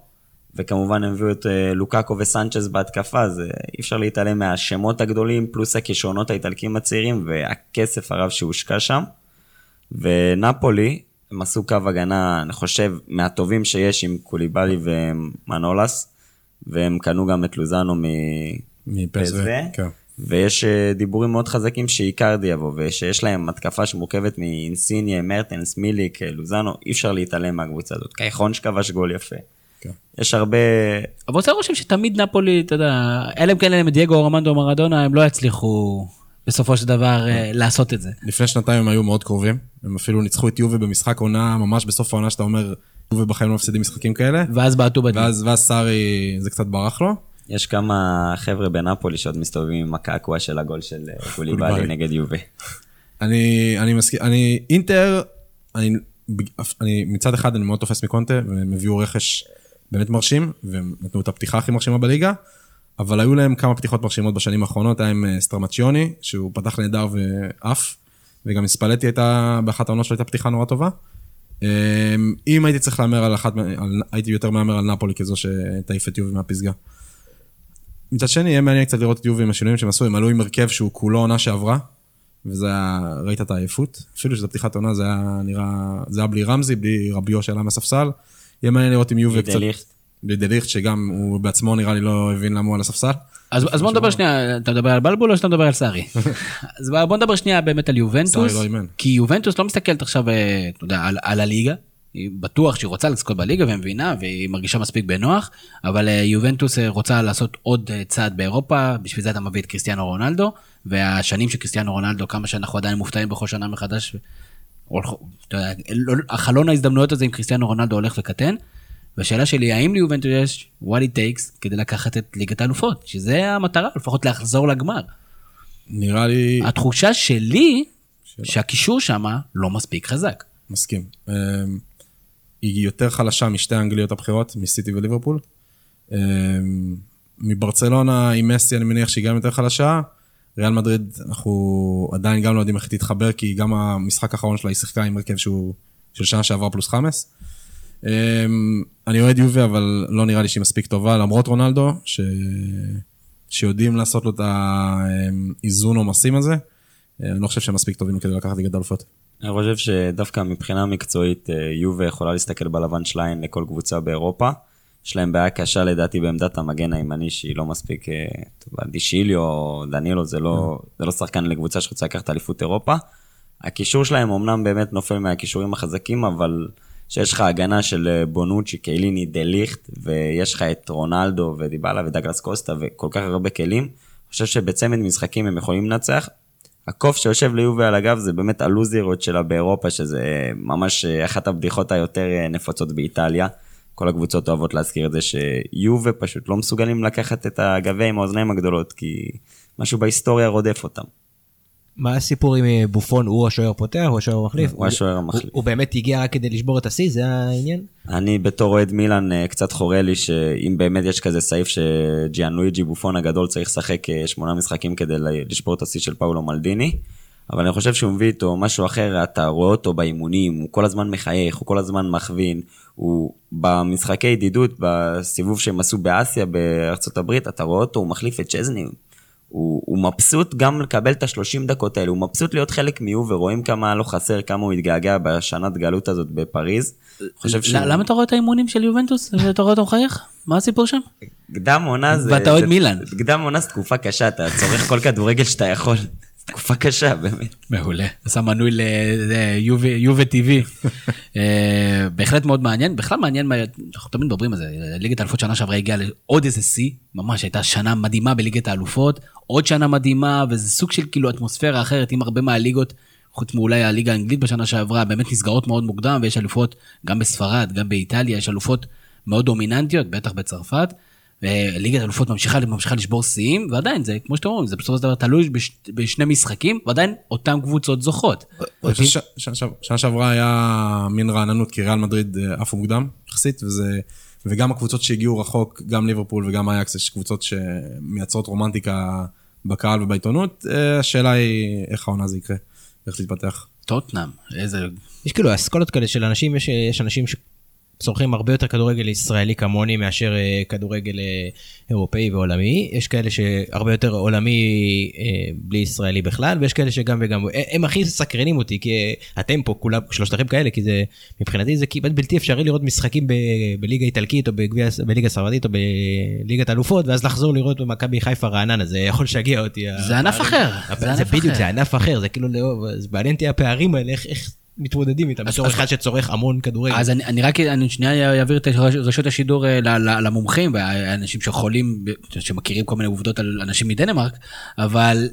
וכמובן הם הביאו את אה, לוקאקו וסנצ'ז בהתקפה, אז אה, אי אפשר להתעלם מהשמות הגדולים, פלוס הכישרונות האיטלקים הצעירים, והכסף הרב שהושקע שם. ונפולי, הם עשו קו הגנה, אני חושב, מהטובים שיש עם קוליבאלי ומנולס, והם קנו גם את לוזאנו מ... מפסו, PSV, כן. ויש אה, דיבורים מאוד חזקים שאיקרדי יבוא, ושיש להם התקפה שמורכבת מאינסיניה, מרטנס, מיליק, אה, לוזאנו, אי אפשר להתעלם מהקבוצה הזאת. קייחון שכבש גול יפה. כן. יש הרבה... אבל עושה רושם שתמיד נפולי, אתה יודע, אלא אם כן את דייגו אורמנדו מרדונה, הם לא יצליחו בסופו של דבר אה, לעשות את זה. לפני שנתיים הם היו מאוד קרובים, הם אפילו ניצחו את יובה במשחק עונה, ממש בסוף העונה שאתה אומר, יובה בחיים לא מפסידים משחקים כאלה, ואז בעטו בדין. ואז ואז סארי, זה קצת ברח לו. יש כמה חבר'ה בנפולי שעוד מסתובבים עם הקעקוע של הגול של אה, קוליבאלי. נגד יובה. אני, אני מסכים, אני, אינטר, אני, אני, מצד אחד אני מאוד תופס מקונטה, והם הביאו רכש באמת מרשים, והם נתנו את הפתיחה הכי מרשימה בליגה, אבל היו להם כמה פתיחות מרשימות בשנים האחרונות, היה עם אה, סטרמצ'יוני, שהוא פתח נהדר ועף, וגם ספלטי הייתה, באחת העונות שלו הייתה פתיחה נורא טובה. אה, אם הייתי צריך להמר על אחת, על, הייתי יותר מהמר על נפולי כזו שתעיף את יובי מהפסגה. מצד שני, יהיה מעניין קצת לראות את יובי עם השינויים שהם עשו, הם עלו עם הרכב שהוא כולו עונה שעברה, וזה היה, ראית את העייפות, אפילו שזו פתיחת עונה, זה היה נראה, זה היה בלי רמזי, בלי רביו שעלה מהספסל. יהיה מעניין לראות עם יובי קצת... דליכט. בלי דליכט, שגם הוא בעצמו נראה לי לא הבין למה הוא על הספסל. אז, אז בוא נדבר שנייה, אתה מדבר על בלבול או שאתה מדבר על סארי? אז בוא נדבר שנייה באמת על יובנטוס, לא. כי יובנטוס לא מסתכלת עכשיו, אה, אתה יודע, על, על הליגה, היא בטוח שהיא רוצה לזכות בליגה ומבינה והיא מרגישה מספיק בנוח, אבל אה, יובנטוס אה, רוצה לעשות עוד אה, צעד באירופה, בשביל זה אתה מביא את קריסטיאנו רונלדו, והשנים של קריסטיאנו רונלדו, כמה שאנחנו עדיין מופתעים בכל שנה מחדש, לא- החלון ההזדמנויות הזה עם קריסטיאנו רונלדו הולך וקטן. והשאלה שלי, האם ליובנטוס יש what it takes כדי לקחת את ליגת האלופות? שזה המטרה, לפחות לחזור לגמר. נראה לי... התחושה שלי, שהקישור שם לא מספיק חזק. מסכים. אמ, היא יותר חלשה משתי האנגליות הבכירות, מסיטי וליברפול. אמ, מברצלונה עם מסי אני מניח שהיא גם יותר חלשה. ריאל מדריד אנחנו עדיין גם לא יודעים איך היא תתחבר כי גם המשחק האחרון שלה היא שיחקה עם הרכב שהוא של שנה שעברה פלוס חמאס. אמ, אני אוהד יובי אבל לא נראה לי שהיא מספיק טובה למרות רונלדו ש... שיודעים לעשות לו את האיזון עומסים הזה. אני לא חושב שהם מספיק טובים כדי לקחת ליגת האלופות. אני חושב שדווקא מבחינה מקצועית, אה, יובה יכולה להסתכל בלבן של העין לכל קבוצה באירופה. יש להם בעיה קשה לדעתי בעמדת המגן הימני, שהיא לא מספיק, אה, טוב, דישיליו או דנילו, זה לא, זה לא שחקן לקבוצה שרוצה לקחת אליפות אירופה. הקישור שלהם אמנם באמת נופל מהקישורים החזקים, אבל שיש לך הגנה של אה, בונוצ'י, קייליני, דה ליכט, ויש לך את רונלדו ודיבלה ודגלס קוסטה וכל כך הרבה כלים, אני חושב שבצמד משחקים הם יכולים לנצח. הקוף שיושב ליובה על הגב זה באמת הלוזירות שלה באירופה, שזה ממש אה, אחת הבדיחות היותר אה, נפוצות באיטליה. כל הקבוצות אוהבות להזכיר את זה שיובה פשוט לא מסוגלים לקחת את הגביע עם האוזניים הגדולות, כי משהו בהיסטוריה רודף אותם. מה הסיפור עם אה, בופון, הוא השוער פותח, הוא השוער המחליף? הוא השוער המחליף. הוא- באמת הגיע רק כדי לשבור את השיא, זה העניין? אני בתור אוהד מילאן אה, קצת חורה לי שאם באמת יש כזה סעיף שג'יאן לואיג'י בופון הגדול צריך לשחק אה, שמונה משחקים כדי לשבור את השיא של פאולו מלדיני. אבל אני חושב שהוא מביא איתו משהו אחר, אתה רואה אותו באימונים, הוא כל הזמן מחייך, הוא כל הזמן מכווין, הוא במשחקי ידידות, בסיבוב שהם עשו באסיה, בארצות הברית, אתה רואה אותו, הוא מחליף את צ'זני, הוא, הוא מבסוט גם לקבל את ה-30 דקות האלה, הוא מבסוט להיות חלק מיו, ורואים כמה לא חסר, כמה הוא התגעגע בשנת גלות הזאת בפריז. חושב שהוא... למה אתה רואה את האימונים של יובנטוס ואתה רואה אותו מחייך? מה הסיפור שם? קדם עונה זה... ואתה אוהד מילאן. קדם עונה זה תקופה קשה, אתה צורך כל כדורגל שאתה יכול. תקופה קשה, באמת. מעולה. עשה מנוי ליובה. אה, בהחלט מאוד מעניין. בכלל מעניין, אנחנו תמיד מדברים על זה. ליגת האלופות שנה שעברה הגיעה לעוד איזה שיא. ממש הייתה שנה מדהימה בליגת האלופות. עוד שנה מדהימה, וזה סוג של כאילו אטמוספירה אחרת עם הרבה מהליגות. חוץ מאולי הליגה האנגלית בשנה שעברה, באמת נסגרות מאוד מוקדם, ויש אלופות גם בספרד, גם באיטליה, יש אלופות מאוד דומיננטיות, בטח בצרפת. וליגת האלופות ממשיכה, ממשיכה לשבור שיאים, ועדיין זה, כמו שאתם אומרים, זה בסופו של דבר תלוי בש, בשני משחקים, ועדיין אותן קבוצות זוכות. ש- שנה שעב- שנה שעברה היה מין רעננות, כי ריאל מדריד אה, עפו מוקדם יחסית, וזה... וגם הקבוצות שהגיעו רחוק, גם ליברפול וגם אייקס, יש קבוצות שמייצרות רומנטיקה בקהל ובעיתונות. אה, השאלה היא איך העונה זה יקרה, איך זה יתפתח. טוטנאם, איזה... יש כאילו אסכולות כאלה של אנשים, יש, יש אנשים שצורכים הרבה יותר כדורגל ישראלי כמוני מאשר אה, כדורגל אה, אירופאי ועולמי, יש כאלה שהרבה יותר עולמי אה, בלי ישראלי בכלל, ויש כאלה שגם וגם, הם הכי סקרנים אותי, כי אתם פה כולם, שלושתכם כאלה, כי זה, מבחינתי זה כמעט בלתי אפשרי לראות משחקים ב, בליגה איטלקית או בגביע, בליגה הספרדית או בליגת האלופות, ואז לחזור לראות במכבי חיפה רעננה, זה יכול לשגע אותי. זה ענף. אחר, זה בדיוק. זה ענף אחר, זה כאילו, לא- זה מעניין אותי הפערים האלה, איך מתמודדים איתם, בתור אחד שצורך המון כדורגל. אז אני, אני רק, אני שנייה אעביר את רש- רשות השידור אה, למומחים והאנשים שיכולים, ב- שמכירים כל מיני עובדות על אנשים מדנמרק, אבל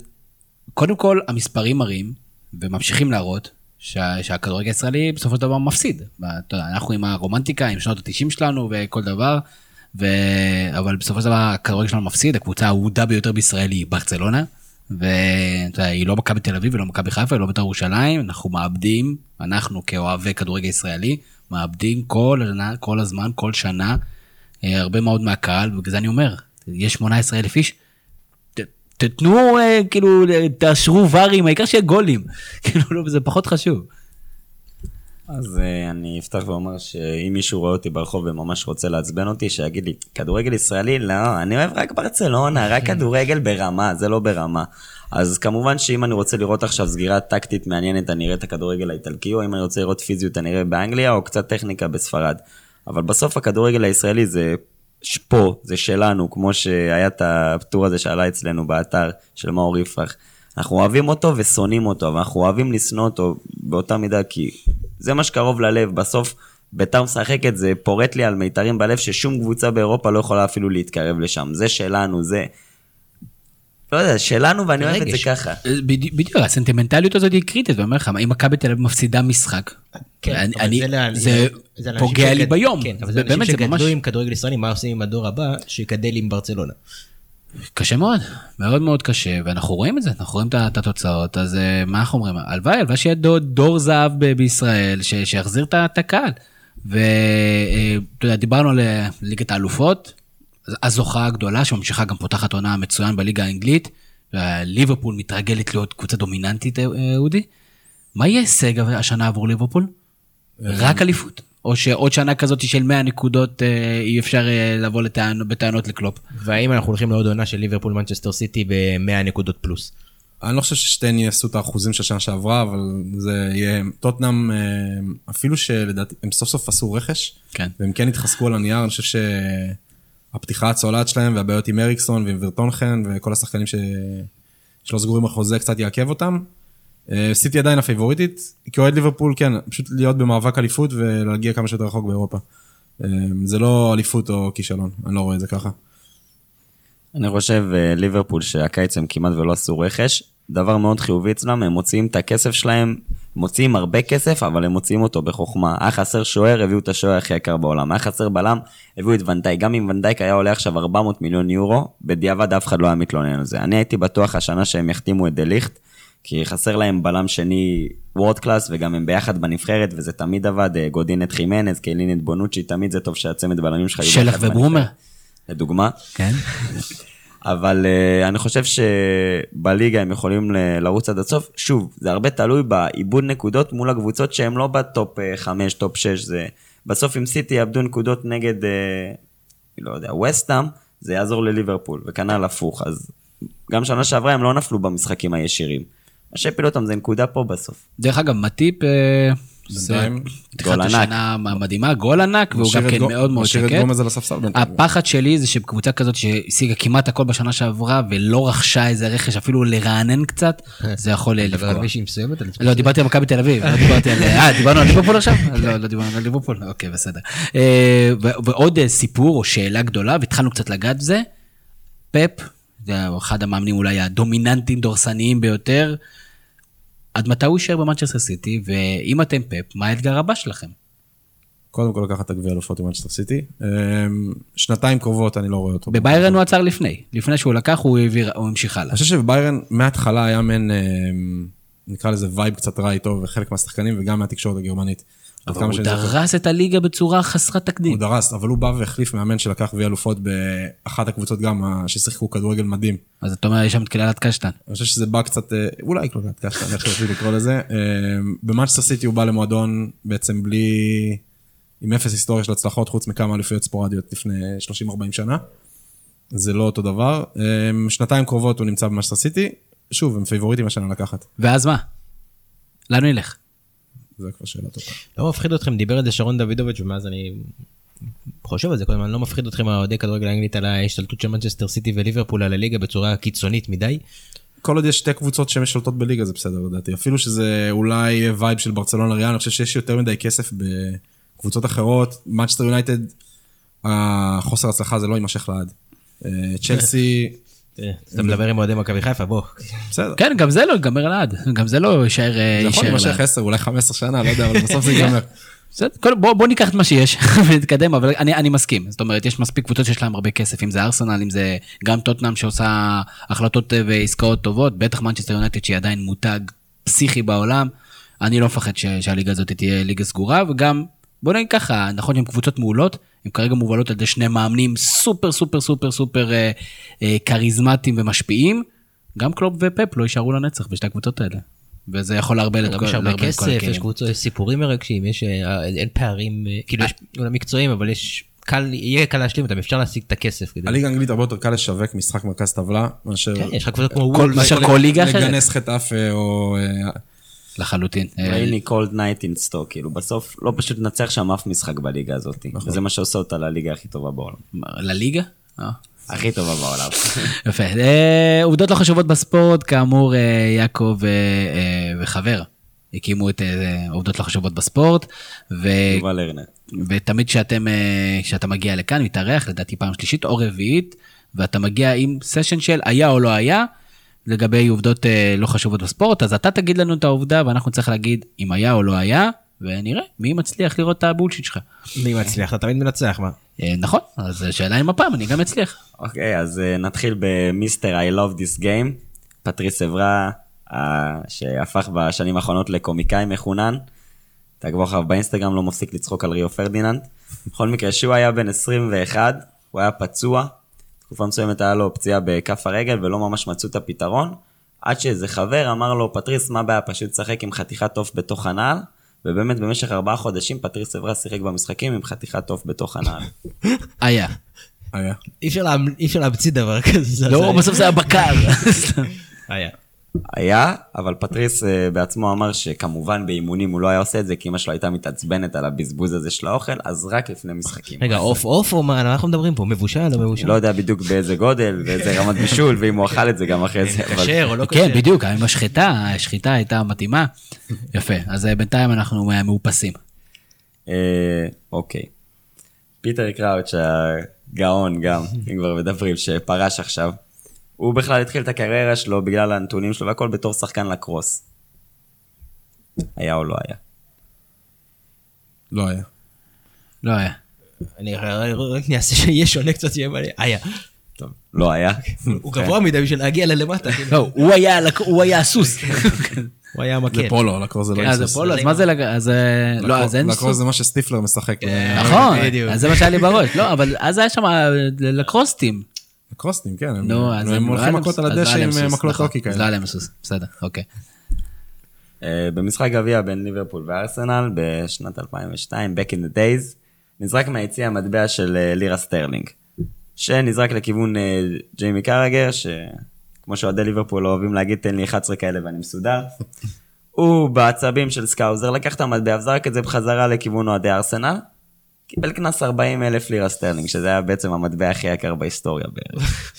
קודם כל המספרים מראים, וממשיכים להראות, שה, שהכדורגל הישראלי בסופו של דבר מפסיד. אתה יודע, אנחנו עם הרומנטיקה, עם שנות ה-90 שלנו וכל דבר, ו... אבל בסופו של דבר הכדורגל שלנו מפסיד, הקבוצה האהודה ביותר בישראל היא ברצלונה, ואתה יודע, היא לא מכבי תל אביב ולא מכבי חיפה ולא בית"ר ירושלים, אנחנו מאבדים, אנחנו כאוהבי כדורגל ישראלי, מאבדים כל, כל הזמן, כל שנה, אה, הרבה מאוד מהקהל, ובגלל זה אני אומר, יש 18 אלף איש, תתנו, אה, כאילו, תאשרו ברים, העיקר שיהיה גולים. כאילו, לא, זה פחות חשוב. אז אה, אני אפתח ואומר שאם מישהו רואה אותי ברחוב וממש רוצה לעצבן אותי, שיגיד לי, כדורגל ישראלי? לא, אני אוהב רק ברצלונה, רק כדורגל ברמה, זה לא ברמה. אז כמובן שאם אני רוצה לראות עכשיו סגירה טקטית מעניינת, אני אראה את הכדורגל האיטלקי, או אם אני רוצה לראות פיזיות, אני אראה באנגליה, או קצת טכניקה בספרד. אבל בסוף הכדורגל הישראלי זה פה, זה שלנו, כמו שהיה את הפטור הזה שעלה אצלנו באתר של מאור יפרח. אנחנו אוהבים אותו ושונאים אותו, אבל אנחנו אוהבים לשנוא אותו באותה מידה, כי זה מה שקרוב ללב. בסוף ביתר משחקת, זה פורט לי על מיתרים בלב ששום קבוצה באירופה לא יכולה אפילו להתקרב לשם. זה שלנו, זה... לא יודע, שלנו ואני אוהב את זה. ככה. אה, בדי- בדיוק, הסנטימנטליות הזאת היא קריטית, ואני אומר לך, אם מכבי תל אביב מפסידה משחק, כן, אני- אבל אני- זה פוגע לי ביום. כן, אבל זה אנשים שגדלו עם כדורגל ישראלי, מה עושים עם הדור הבא שיגדל עם ברצלונה. קשה מאוד, מאוד מאוד קשה, ואנחנו רואים את זה, אנחנו רואים את התוצאות, אז אה, מה אנחנו אומרים? הלוואי, הלוואי שיהיה דור, דור זהב בישראל, ש- שיחזיר את הקהל. ואתה יודע, דיברנו על אה, ליגת האלופות, הזוכה הגדולה שממשיכה גם פותחת עונה מצוין בליגה האנגלית, ליברפול מתרגלת להיות קבוצה דומיננטית, אה, אה, אודי. מה יהיה הישג השנה עבור ליברפול? רק אליפות? או שעוד שנה כזאת של 100 נקודות אה, אי אפשר אה, לבוא לטענ- בטענות לקלופ? והאם אנחנו הולכים לעוד עונה של ליברפול מנצ'סטר סיטי ב-100 נקודות פלוס. אני לא חושב ששתיהן יעשו את האחוזים של שנה שעברה, אבל זה יהיה... טוטנאם, אה, אפילו שלדעתי, הם סוף סוף עשו רכש, כן. והם כן התחזקו על הנייר, אני חושב שהפתיחה הצולעת שלהם והבעיות עם אריקסון ועם ורטונכן וכל השחקנים ש... שלא סגורים על חוזה קצת יעכב אותם. אה, סיטי עדיין הפייבוריטית, כאוהד ליברפול כן, פשוט להיות במאבק אליפות ולהגיע כמה שיותר רחוק באירופה. אה, זה לא אליפות או כישלון, אני לא רואה את זה ככה. אני חושב אה, ליברפול שהקיץ הם כמעט ולא עשו רכש, דבר מאוד חיובי אצלם, הם מוציאים את הכסף שלהם, מוציאים הרבה כסף, אבל הם מוציאים אותו בחוכמה. היה חסר שוער, הביאו את השוער הכי יקר בעולם. היה חסר בלם, הביאו את ונדייק. גם אם ונדייק היה עולה עכשיו 400 מיליון יורו, בדיעבד אף אחד לא היה מתלונן על זה. אני הייתי בטוח השנה שהם יחתימו את דליכט, כי חסר להם בלם שני world class, וגם הם ביחד בנבחרת, וזה תמיד עבד, אה, גודין את חימנז, קיילין את בונוצ'י, תמיד זה טוב שהצמד בלמים שלך יהיו שלח ביחד וברומר. בנבחרת. לדוגמה. כן. אבל uh, אני חושב שבליגה הם יכולים לרוץ עד הסוף. שוב, זה הרבה תלוי באיבוד נקודות מול הקבוצות שהן לא ב top 5, top 6. זה... בסוף אם סיטי יאבדו נקודות נגד, uh, לא יודע, ווסטהאם, זה יעזור לליברפול, וכנ"ל הפוך. אז גם שנה שעברה הם לא נפלו במשחקים הישירים. מה שהפיל אותם זה נקודה פה בסוף. דרך אגב, מטיפ, אה, זה פתיחת גול ענק. השנה מדהימה, גול ענק, והוא גם כן גו- מאוד מאוד משאיר את שקט. גומז על הספסל. הפחד שלי זה שקבוצה כזאת שהשיגה כמעט הכל בשנה שעברה ולא רכשה איזה רכש אפילו לרענן קצת, זה יכול לפגוע. לא, דיברתי על מכבי תל אביב, לא דיברתי על... אה, דיברנו על ליברפול עכשיו? לא, לא דיברנו על ליברפול, אוקיי, בסדר. אה, ועוד אה, סיפור או שאלה גדולה, והתחלנו קצת לגעת בזה, פפ, אחד המאמנים אולי הדומיננטיים, דורסניים ביותר, עד מתי הוא יישאר במנצ'סטר סיטי, ואם אתם פפ, מה האתגר הבא שלכם? קודם כל לקחת את הגביע אלופות עם מנצ'סטר סיטי. אמ, שנתיים קרובות אני לא רואה אותו. בביירן הוא עצר לפני, לפני שהוא לקח הוא העביר, הוא המשיך הלאה. אני חושב שבביירן מההתחלה היה מעין, אמ, נקרא לזה vibe קצת רע איתו, וחלק מהשחקנים וגם מהתקשורת הגרמנית. אבל הוא. דרס את הליגה בצורה חסרת תקדים. הוא דרס, אבל הוא בא והחליף מאמן שלקח גביע אלופות באחת הקבוצות גם, ששיחקו כדורגל מדהים. אז אתה אומר, יש שם את קללת קשטן. אני חושב שזה בא קצת, אה, אולי קלולת קשטן, איך שרציתי לקרוא לזה. אה, במאנצ'סטר סיטי הוא בא למועדון בעצם בלי, עם אפס היסטוריה של הצלחות, חוץ מכמה אליפויות ספורדיות לפני 30-40 שנה. זה לא אותו דבר. אה, שנתיים קרובות הוא נמצא במאנצ'סטר סיטי. שוב, הם פייבוריטים השנה לקחת. ואז מה? לאן הוא ילך? זה כבר שאלה טובה. לא מפחיד אתכם, דיבר על זה שרון דוידוביץ' ומאז אני חושב על זה כל הזמן, לא מפחיד אתכם האוהדי כדורגל האנגלית על ההשתלטות של מנצ'סטר סיטי וליברפול על הליגה בצורה קיצונית מדי. כל עוד יש שתי קבוצות ששולטות בליגה זה בסדר לדעתי. אפילו שזה אולי vibe של ברצלונה ריאל, אני חושב שיש יותר מדי כסף בקבוצות אחרות. מנצ'סטר יונייטד, החוסר הצלחה זה לא יימשך לעד. אה, צ'לסי, אתה מדבר עם אוהדי מכבי חיפה, בוא. בסדר. כן, גם זה לא ייגמר לעד. גם זה לא יישאר אה, זה יכול להימשך לעד. 10, אולי 15 שנה, לא יודע, אבל בסוף זה ייגמר. בסדר, כל- בוא בוא ניקח את מה שיש ונתקדם, אבל אני אני מסכים. זאת אומרת, יש מספיק קבוצות שיש להם הרבה כסף, אם זה ארסנל, אם זה גם טוטנאם שעושה החלטות אה, ועסקאות טובות, בטח מנצ'סטר יונייטד שהיא עדיין מותג פסיכי בעולם. אני לא מפחד ש- שהליגה הזאת תהיה ליגה סגורה, וגם, בוא נגיד ככה, נכון שהן קבוצות מעולות, הן כרגע מובלות על ידי שני מאמנים סופר סופר סופר סופר אה, אה, כריזמטיים ומשפיעים. גם קלופ ופפ לא יישארו לנצח בשתי הקבוצות האלה. וזה יכול גם כל יש הרבה כסף, יש. קבוצות, יש סיפורים מרגשים, יש, אה, אין פערים, אה, כאילו יש אולי מקצועיים, אבל יש, קל, יהיה קל להשלים אותם, אפשר להשיג את הכסף. כדי- הליגה האנגלית הרבה יותר קל לשווק משחק מרכז טבלה, מאשר... כן, יש לך קבוצות כמו וולבס, מאשר כל ליגה אחרת. לגאנס חטאפה או... לחלוטין. rainy cold night in Stoke, כאילו בסוף לא פשוט לנצח שם אף משחק בליגה הזאת. וזה מה שעושה אותה לליגה הכי טובה בעולם. לליגה? אה. הכי טובה בעולם. יפה. אה, עובדות לא חשובות בספורט, כאמור, אה, יעקב וחבר הקימו את עובדות לא חשובות בספורט, ו... יובל. ותמיד כשאתם, כשאתה מגיע לכאן, מתארח, לדעתי פעם שלישית או רביעית, ואתה מגיע עם סשן של היה או לא היה, לגבי עובדות אה, לא חשובות בספורט, אז אתה תגיד לנו את העובדה, ואנחנו נצטרך להגיד אם היה או לא היה, ונראה מי מצליח לראות את הבולשיט שלך. מי מצליח? אתה תמיד מנצח, מה? אה, נכון, אז השאלה אם הפעם אני גם אצליח. אוקיי, אז אה, נתחיל ב Mister I Love This Game. פטריס אברה, אה, שהפך בשנים האחרונות לקומיקאי מחונן. תעקבו אחריו באינסטגרם, לא מפסיק לצחוק על ריו פרדיננד. בכל מקרה, שהוא היה בן 21, הוא היה פצוע. תקופה מסוימת היה לו פציעה בכף הרגל ולא ממש מצאו את הפתרון. עד שאיזה חבר אמר לו, פטריס, מה הבעיה? פשוט תשחק עם חתיכת עוף בתוך הנעל. ובאמת במשך ארבעה חודשים פטריס אברה שיחק במשחקים עם חתיכת עוף בתוך הנעל. היה. היה. אי אפשר להמציא דבר כזה. זה- לא, בסוף זה היה בקר. היה. היה, אבל פטריס אה, בעצמו אמר שכמובן באימונים הוא לא היה עושה את זה, כי אמא שלו הייתה מתעצבנת על הבזבוז הזה של האוכל, אז רק לפני משחקים. רגע, עוף עוף או מה? אנחנו מדברים פה? מבושל או מבושל? לא יודע בדיוק באיזה גודל, באיזה רמת בישול, ואם הוא אכל את זה גם אחרי זה. אבל- כשר או לא כשר? כן, בדיוק, עם השחיטה, השחיטה הייתה מתאימה. יפה, אז אה, בינתיים אנחנו אה, מאופסים. אוקיי. פיטר קראוץ' הגאון גם, אם כבר מדברים, שפרש עכשיו, הוא בכלל התחיל את הקריירה שלו בגלל הנתונים שלו והכל בתור שחקן לקרוס. היה או לא היה? לא היה. לא היה. אני רק נעשה שיהיה שונה קצת, שיהיה מלא. היה. טוב, לא היה. הוא גבוה מדי בשביל להגיע ללמטה. כן. לא, הוא היה הלק- הוא היה הסוס. הוא היה זה מקל. פולו, לקרוז זה לא זה היסוס. פולו, אז מה זה. אז אה, לא, אז אין לקרוז סוס. זה מה שסטיפלר משחק. זה- נכון. אז זה מה שהיה לי בראש. לא, אבל אז היה שם לקרוסטים. לקרוסטים, כן. נו, אז הם לא הולכים מכות על לא הדשא עם סוס, מקלות נכון, הוקי אז לא כאלה. היה להם סוס, בסדר, אוקיי. אה, במשחק גביע בין ליברפול וארסנל בשנת 2002, Back in the Days, נזרק מהיציע המטבע של אה, לירה סטרלינג, שנזרק לכיוון אה, ג'יימי קראגר, שכמו שאוהדי ליברפול אוהבים להגיד, תן לי 11 כאלה ואני מסודר. הוא בעצבים של Scouser לקח את המטבע וזרק את זה בחזרה לכיוון אוהדי ארסנל, קיבל קנס 40 אלף לירה סטרלינג, שזה היה בעצם המטבע הכי יקר בהיסטוריה בערך.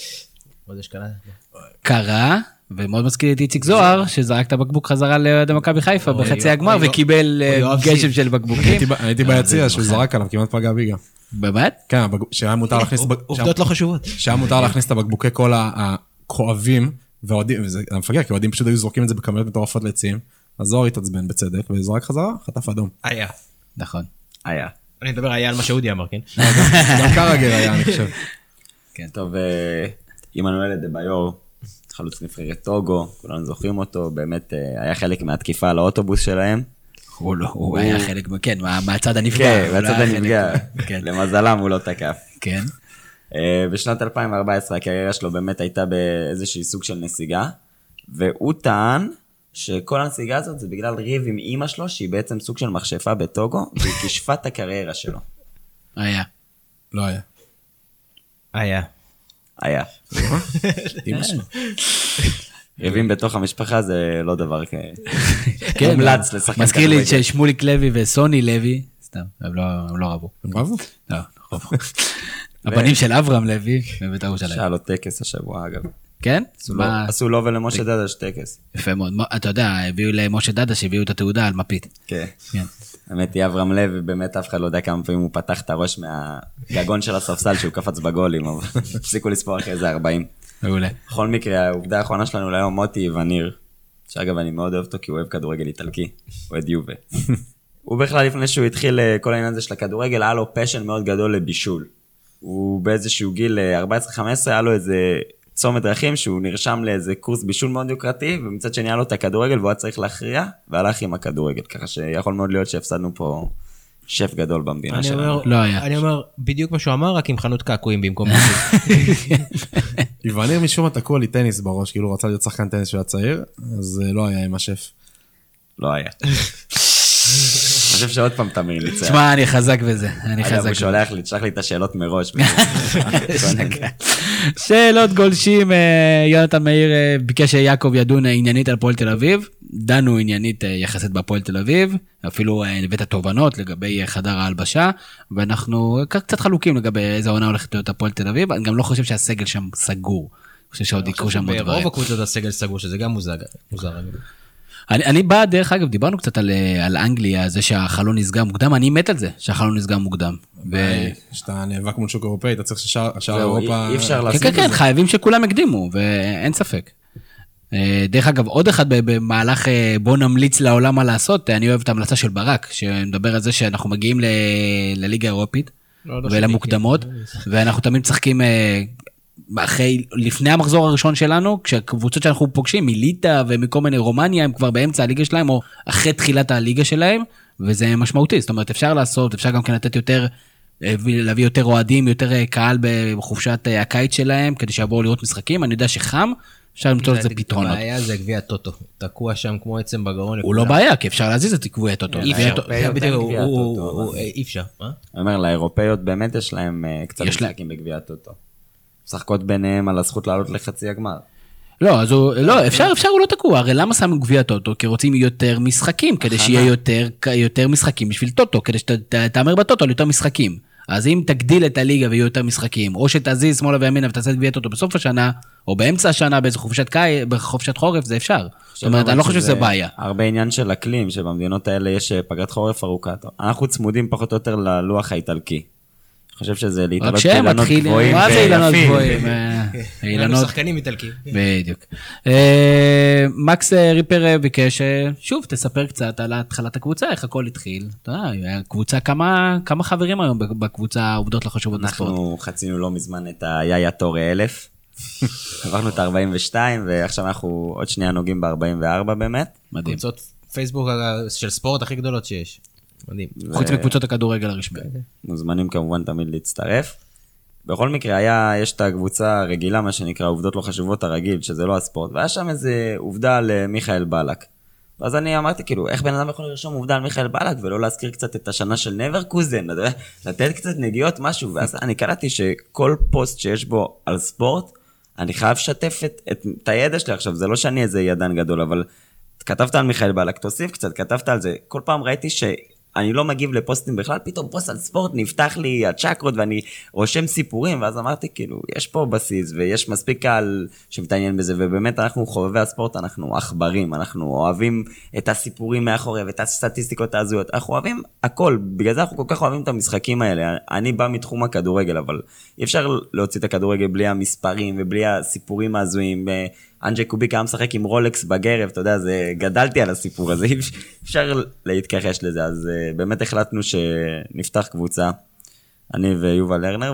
קרה, ומאוד מזכיר את איציק זוהר, שזרק את הבקבוק חזרה לאוהדי מכבי חיפה בחצי הגמר וקיבל אה, גשם. של בקבוקים. הייתי הייתי ביציע שהוא זרק עליו, כמעט פגע בי גם. באמת? כן, שהיה מותר להכניס... עובדות לא חשובות. שהיה מותר להכניס את הבקבוקי קולה הכואבים, והאוהדים, וזה מפגר, כי האוהדים פשוט היו זורקים את זה בכמויות מטורפות לעצים, אז זוהר התעצבן בצדק, וזרק חזרה, חטף אדום. היה. נכון. היה. אני מדבר היה על מה שאודי אמר, כן? גם קרגר היה, אני חושב. טוב, אה, עמנואל דה ביור, חלוץ נבחרת טוגו, כולנו זוכרים אותו, באמת אה, היה חלק מהתקיפה על האוטובוס שלהם. הוא לא, הוא היה חלק, כן, מה- מהצד הנפגע. כן, לא חלק- הנפגע. כן, למזלם הוא לא תקף. כן. אה, בשנת 2014 הקריירה שלו באמת הייתה באיזשהי סוג של נסיגה, והוא טען שכל הנסיגה הזאת זה בגלל ריב עם אימא שלו, שהיא בעצם סוג של מכשפה בטוגו, והיא כישפה את הקריירה שלו. היה. לא היה. היה. היה. אמא שלו. ריבים בתוך המשפחה זה לא דבר. כן, מומלץ לשחקן מזכיר לי. ששמוליק לוי וסוני לוי, סתם, הם לא לא רבו. הם רבו? לא, לא רבו. הבנים של אברהם לוי בבית"ר ירושלים. שהיה לו טקס השבוע אגב. כן? עשו לו- עשו לו ולמשה דדש טקס. יפה מאוד. אתה יודע, הביאו למשה דדה שהביאו את התעודה על מפית. כן. כן. האמת היא אברהם לוי, באמת אף אחד לא יודע כמה פעמים הוא פתח את הראש מהגגון של הספסל שהוא קפץ בגולים, אבל הפסיקו לספור אחרי זה 40. מעולה. בכל מקרה, העובדה האחרונה שלנו להיום, מוטי וניר, שאגב אני מאוד אוהב אותו כי הוא אוהב כדורגל איטלקי, אוהד יובה. הוא בכלל לפני שהוא התחיל אה, כל העניין הזה של הכדורגל, היה לו פשן מאוד גדול לבישול. הוא באיזשהו גיל אה, 14-15 היה לו איזה צומת דרכים שהוא נרשם לאיזה קורס בישול מאוד יוקרתי, ומצד שני היה לו את הכדורגל והוא היה צריך להכריע, והלך עם הכדורגל, ככה שיכול מאוד להיות שהפסדנו פה שף גדול במדינה אני שלנו. אומר, לא היה. אני אומר, בדיוק מה שהוא אמר, רק עם חנות קעקועים במקום... איווניר משום מה תקוע לי טניס בראש, כאילו הוא רצה להיות שחקן טניס כשהוא היה צעיר, אז אה, לא היה עם השף. לא היה. אני חושב שעוד פעם תמיר ניצח. תשמע, אני חזק בזה. אני אגב, חזק הוא בזה. שולח לי, תשלח לי את השאלות מראש. שאלות גולשים, אה, יונתן מאיר אה, ביקש שיעקב ידון אה, עניינית על הפועל תל אביב. דנו עניינית יחסית בהפועל תל אביב, אפילו הבאת תובנות לגבי חדר ההלבשה, ואנחנו קצת חלוקים לגבי איזה עונה הולכת להיות הפועל תל אביב, אני גם לא חושב שהסגל שם סגור. אני חושב שעוד יקרו שם עוד דברים. ברוב הקבוצות הסגל סגור, שזה גם מוזר. מוזר. אני, אני בא, דרך אגב, דיברנו קצת על, אה, על אנגליה, זה שהחלון נסגר מוקדם, אני מת על זה שהחלון נסגר מוקדם. ו... כשאתה נאבק מול שוק אירופאי, אתה צריך ששאר אירופה... אי אפשר כן, לעשות כן, את כן, זה. חייבים שכולם יקדימו, ואין ספק. אה, דרך אגב, עוד אחד ב- במהלך אה, בוא נמליץ לעולם מה לעשות, אני אוהב את ההמלצה של ברק, שמדבר על זה שאנחנו מגיעים ל- לליגה האירופית לא, לא ולמוקדמות, ואנחנו תמיד משחקים אחרי, לפני המחזור הראשון שלנו, כשהקבוצות שאנחנו פוגשים מליטא ומכל מיני רומניה, הם כבר באמצע הליגה שלהם, או אחרי תחילת הליגה שלהם, וזה משמעותי, זאת אומרת, אפשר לעשות, אפשר גם כן לתת יותר, אה, להביא יותר אוהדים, יותר אה, קהל בחופשת אה, הקיץ שלהם, כדי שיבואו לראות משחקים, אני יודע שחם, אפשר למצוא לזה פתרונות. הבעיה זה גביע הטוטו. תקוע שם כמו עצם בגרון. הוא לא. בעיה, כי אפשר להזיז את. אי גביע אפשר. הטוטו- הטוטו, הוא- אבל- אי אפשר. מה? אני אומר, לאירופאיות באמת יש להם קצת. משחקים בגביע הטוטו. משחקות ביניהם על הזכות לעלות לחצי הגמר. לא, אז הוא, לא, אפשר, אפשר, הוא לא תקוע, הרי למה שמו גביע טוטו? כי רוצים יותר משחקים, כדי שיהיה יותר, יותר משחקים בשביל טוטו, כדי שתהמר בטוטו על יותר משחקים. אז אם תגדיל את הליגה ויהיו יותר משחקים, או שתזיז שמאלה וימינה ותעשה את גביע טוטו בסוף השנה, או באמצע השנה באיזה חופשת קי, בחופשת חורף, זה אפשר. זאת אומרת, אני לא חושב שזה בעיה. הרבה עניין של אקלים, שבמדינות האלה יש אה, פגרת חורף ארוכה. אנחנו צמודים פחות או יותר ללוח האיטלקי. חושב שזה רק להתעלות באילנות מתחילים, גבוהים מה זה אילנות. גבוהים? אה, אילנות אילנות, שחקנים איטלקים. בדיוק. אה, מקס אה, ריפר ביקש, שוב, תספר קצת על התחלת הקבוצה, איך הכל התחיל. אתה יודע, הקבוצה, כמה חברים היום בקבוצה עובדות לא חשובות בספורט? אנחנו חצינו לא מזמן את היאיה טורי אלף. עברנו את ה-42, ועכשיו אנחנו עוד שנייה נוגעים ב-44 באמת. מדהים. קבוצות פייסבוק של ספורט הכי גדולות שיש. מדהים. חוץ מקבוצות הכדורגל הרשמי. מוזמנים כמובן תמיד להצטרף. בכל מקרה, היה, יש את הקבוצה הרגילה, מה שנקרא, עובדות לא חשובות הרגיל, שזה לא הספורט, והיה שם איזה עובדה על אה, מיכאל בלק. ואז אני אמרתי, כאילו, איך בן אדם יכול לרשום עובדה על מיכאל בלק ולא להזכיר קצת את השנה של נברקוזן, לתת קצת נגיעות, משהו, ואז אני קלטתי שכל פוסט שיש בו על ספורט, אני חייב לשתף את, את, את הידע שלי עכשיו, זה לא שאני איזה ידען גדול, אבל כתבת על מיכאל בלק, תוסיף קצת, כתבת על זה. כל פעם ראיתי שאני לא מגיב לפוסטים בכלל, פתאום פוסט על ספורט, נפתח לי הצ'קרות ואני רושם סיפורים, ואז אמרתי, כאילו, יש פה בסיס ויש מספיק קהל שמתעניין בזה, ובאמת אנחנו חובבי הספורט, אנחנו עכברים, אנחנו אוהבים את הסיפורים מאחורי ואת הסטטיסטיקות ההזויות, אנחנו אוהבים הכל, בגלל זה אנחנו כל כך אוהבים את המשחקים האלה. אני בא מתחום הכדורגל, אבל אי אפשר להוציא את הכדורגל בלי המספרים ובלי הסיפורים ההזויים. אנג'י קוביק היה משחק עם רולקס בגרב, אתה יודע, זה, גדלתי על הסיפור הזה, אפשר להתכחש לזה, אז uh, באמת החלטנו שנפתח קבוצה, אני ויובל לרנר,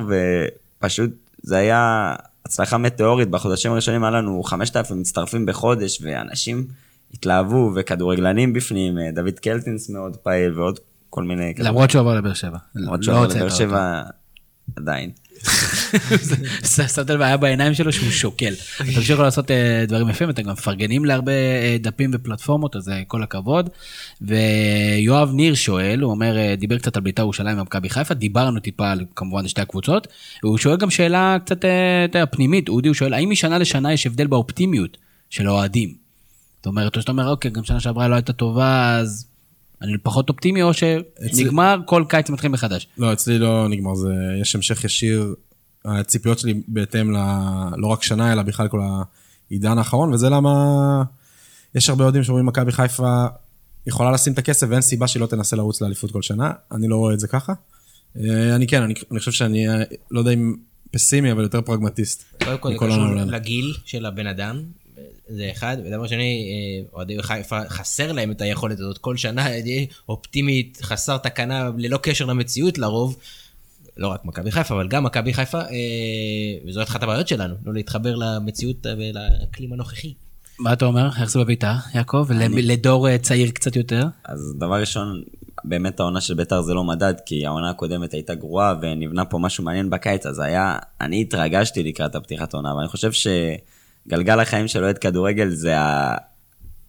ופשוט זה היה הצלחה מטאורית, בחודשים הראשונים היה לנו 5,000 מצטרפים בחודש, ואנשים התלהבו, וכדורגלנים בפנים, אה, דוד קלטינס מאוד פעיל, ועוד כל מיני... למרות שהוא עבר לבאר שבע. למרות לא שהוא עבר הוצאת לבאר. שבע, עדיין. שמת לב, היה בעיניים שלו שהוא שוקל. ממשיך לעשות אה, דברים יפים, אתם גם מפרגנים להרבה אה, דפים ופלטפורמות, אז אה, כל הכבוד. ויואב ניר שואל, הוא אומר, דיבר קצת על בית"ר ירושלים ומכבי חיפה, דיברנו טיפה על כמובן שתי הקבוצות, והוא שואל גם שאלה קצת, פנימית, אודי, הוא שואל, האם משנה לשנה יש הבדל באופטימיות של האוהדים? זאת אומרת, או שאתה אומר, אוקיי, גם שנה שעברה לא הייתה טובה, אז אני פחות אופטימי, או שנגמר, כל קיץ מתחיל מחדש. לא, אצלי לא נגמר, זה, יש המשך ישיר. הציפיות שלי בהתאם ל... לא רק שנה, אלא בכלל כל העידן האחרון, וזה למה יש הרבה אוהדים שאומרים מכבי חיפה יכולה לשים את הכסף ואין סיבה שהיא לא תנסה לרוץ לאליפות כל שנה. אני לא רואה את זה ככה. אה, אני כן, אני, אני חושב שאני, אה, לא יודע אם פסימי, אבל יותר פרגמטיסט. קודם כל זה קשור. לגיל של הבן אדם, זה אחד, ודבר שני, אה, אוהדי חיפה, חסר להם את היכולת הזאת כל שנה, אופטימית, חסר תקנה, ללא קשר למציאות לרוב. לא רק מכבי חיפה, אבל גם מכבי חיפה, אה, וזו אחת הבעיות שלנו, לא להתחבר למציאות ולאקלים הנוכחי. מה אתה אומר? איך זה בבית"ר, יעקב? לדור אה, צעיר קצת יותר? אז דבר ראשון, באמת העונה של בית"ר זה לא מדד, כי העונה הקודמת הייתה גרועה ונבנה פה משהו מעניין בקיץ, אז היה, אני התרגשתי לקראת הפתיחת העונה, ואני חושב שגלגל החיים של אוהד כדורגל זה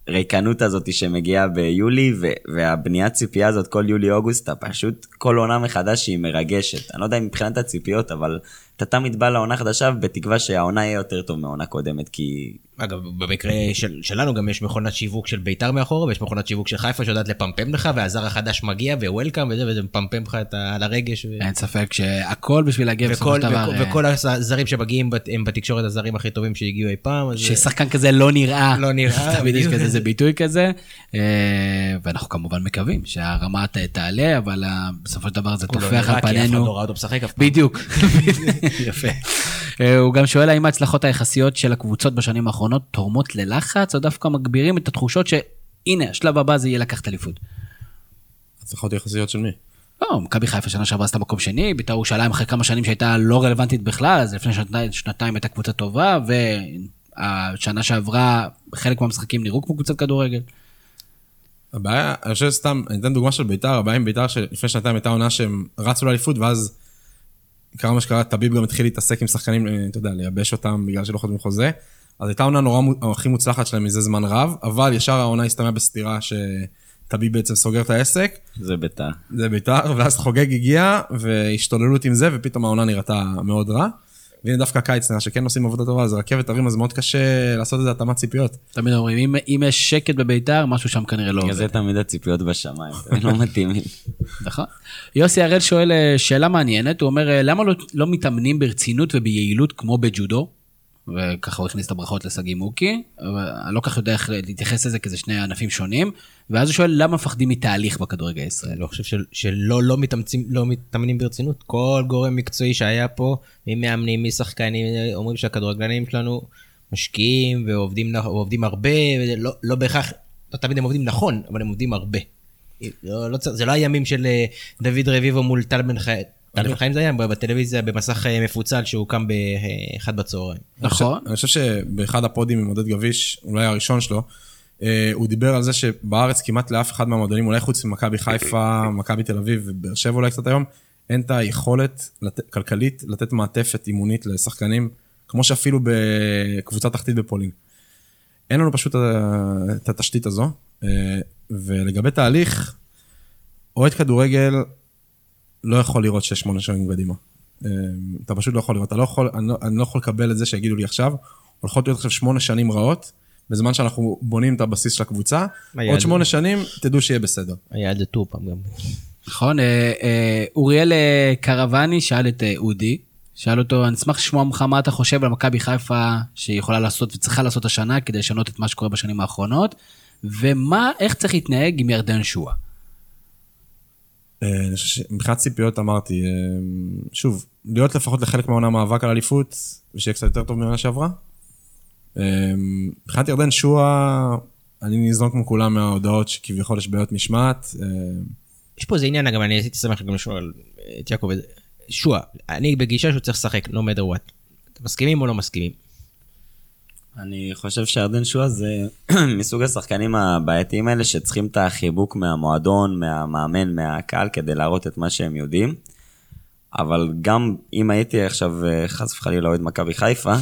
הריקנות הזאת שמגיעה ביולי, והבניית ציפייה הזאת כל יולי-אוגוסט, פשוט, כל עונה מחדש שהיא מרגשת. אני לא יודע אם מבחינת הציפיות, אבל אתה תמיד בא לעונה חדשה בתקווה שהעונה יהיה יותר טוב מעונה קודמת, כי אגב, במקרה של, שלנו גם יש מכונת שיווק של ביתר מאחורה, ויש מכונת שיווק של חיפה שיודעת לפמפם לך, והזר החדש מגיע, ווולקאם וזה, וזה מפמפם לך את ה, על הרגש. ו... אין ספק שהכל בשביל להגיע בסופו של דבר. וכל, אה, וכל הזרים שמגיעים בת- הם בתקשורת הזרים הכי טובים שהגיעו אי פעם. אז- ששחקן כזה לא נראה. לא נראה, תמיד יש. כזה איזה ביטוי כזה. אה, ואנחנו כמובן מקווים שהרמה תעלה, אבל אה, בסופו של דבר זה הוא לא טופח נראה, על כי אף אחד פנינו. לא ראה אותו משחק אף פעם. בדיוק. יפה. אה, הוא גם שואל האם ההצלחות היחסיות של הקבוצות בשנים האחרונות תורמות ללחץ, או דווקא מגבירים את התחושות שהנה, השלב הבא זה יהיה לקחת אליפות. הצלחות יחסיות של מי? לא, מכבי חיפה שנה שעברה עשתה מקום שני, בית"ר ירושלים אחרי כמה שנים שהייתה לא רלוונטית בכלל, אז לפני שנתיים, שנתיים הייתה קבוצה טובה, והשנה שעברה חלק מהמשחקים נראו כמו קבוצת כדורגל. הבעיה, אני חושב סתם, אני אתן דוגמה של ביתר, הבעיה עם ביתר שלפני שנתיים הייתה עונה שהם רצו לאליפות, ואז קרה מה שקרה, טביב גם התחיל להתעסק עם שחקנים, אה, אתה יודע, לייבש אותם בגלל שלא חותמים חוזה. אז הייתה עונה נורא, הכי מוצלחת שלהם מזה זמן רב, אבל ישר העונה הסתיימה בסתירה שטביב בעצם סוגר את העסק, זה בית"ר. זה ביתר, ואז חוגג הגיע, והשתוללות עם זה, ופתאום העונה נראתה מאוד רע. והנה דווקא קיץ, נראה שכן עושים עבודה טובה, זה רכבת הרים, אז מאוד קשה לעשות איזה התאמת ציפיות. תמיד אומרים, אם, אם יש שקט בבית"ר, משהו שם כנראה לא עובד. זה תמיד הציפיות בשמיים, זה לא מתאימים. נכון. יוסי הראל שואל אה, שאלה מעניינת, הוא אומר, אה, למה לא, לא מתאמנים ברצינות וביעילות כמו בג'ודו? וככה הוא הכניס את הברכות לשגיא מוקי, אני לא כל כך יודע איך להתייחס לזה, כי זה שני ענפים שונים, ואז הוא שואל למה מפחדים מתהליך בכדורגל הישראלי. אני לא חושב של, שלא לא מתאמצים, לא מתאמנים ברצינות. כל גורם מקצועי שהיה פה, ממאמנים, משחקנים, אומרים שהכדורגלנים שלנו משקיעים ועובדים ועובדים הרבה, ולא, לא בהכרח, לא תמיד הם עובדים נכון, אבל הם עובדים הרבה. לא, לא, זה לא הימים של אה, דוד רביבו מול טל בן חיים. טל בן חיים זה היה בטלוויזיה במסך אה, מפוצל שהוא קם באחד בצהריים. נכון. אני חושב שבאחד הפודים עם עודד גביש, אולי הראשון שלו, אה, הוא דיבר על זה שבארץ כמעט לאף אחד מהמועדונים, אולי חוץ ממכבי חיפה, מכבי תל אביב ובאר שבע אולי קצת היום, אין את היכולת לת... כלכלית לתת מעטפת אימונית לשחקנים, כמו שאפילו בקבוצה תחתית בפולין. אין לנו פשוט את התשתית הזו, ולגבי תהליך, אוהד כדורגל לא יכול לראות שש שמונה שנים קדימה. אמ, אתה פשוט לא יכול לראות, אתה לא יכול, אני לא, אני לא יכול לקבל את זה שיגידו לי עכשיו, הולכות להיות עכשיו שמונה שנים רעות, בזמן שאנחנו בונים את הבסיס של הקבוצה, עוד שמונה שנים, תדעו שיהיה בסדר. היה את זה טור פעם גם. נכון, אה, אה, אוריאל אה, קרבני שאל את אודי, שאל אותו, אני אשמח לשמוע ממך מה אתה חושב על מכבי חיפה שהיא יכולה לעשות וצריכה לעשות השנה כדי לשנות את מה שקורה בשנים האחרונות, ומה, איך צריך להתנהג עם ירדן שואה. אה, אני חושב שמבחינת ציפיות אמרתי, אה, שוב, להיות לפחות לחלק מהעונה מאבק על אליפות, ושיהיה קצת יותר טוב מהעונה שעברה. אה, מבחינת ירדן שואה, אני ניזון כמו כולם מההודעות שכביכול יש בעיות משמעת. יש פה איזה עניין, אגב, אני הייתי שמח גם לשאול את יעקב, שואה, אני בגישה שהוא צריך לשחק, no matter what. מסכימים או לא מסכימים? אני חושב שירדן שואה זה מסוג השחקנים הבעייתיים האלה שצריכים את החיבוק מהמועדון, מהמאמן, מהקהל, כדי להראות את מה שהם יודעים. אבל גם אם הייתי עכשיו אה, חס וחלילה אוהד מכבי חיפה,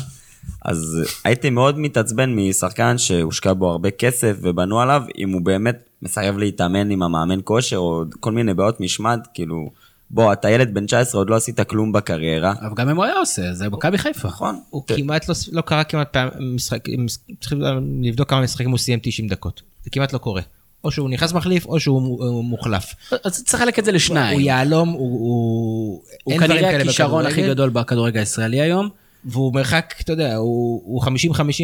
אז הייתי מאוד מתעצבן משחקן שהושקע בו הרבה כסף ובנו עליו, אם הוא באמת מסרב להתאמן עם המאמן כושר או כל מיני בעיות משמעת, כאילו... בוא, אתה ילד בן 19, עוד לא עשית כלום בקריירה. אבל גם אם הוא היה עושה, זה מכבי חיפה. נכון. הוא כמעט לא, לא קרה כמעט פעם, משחק, צריכים לבדוק כמה משחקים הוא סיים 90 דקות. זה כמעט לא קורה. או שהוא נכנס מחליף, או שהוא מוחלף. אז צריך לחלק את זה לשניים. הוא יהלום, הוא... הוא כנראה הכישרון הכי גדול בכדורגל הישראלי היום. והוא מרחק, אתה יודע, הוא 50-50,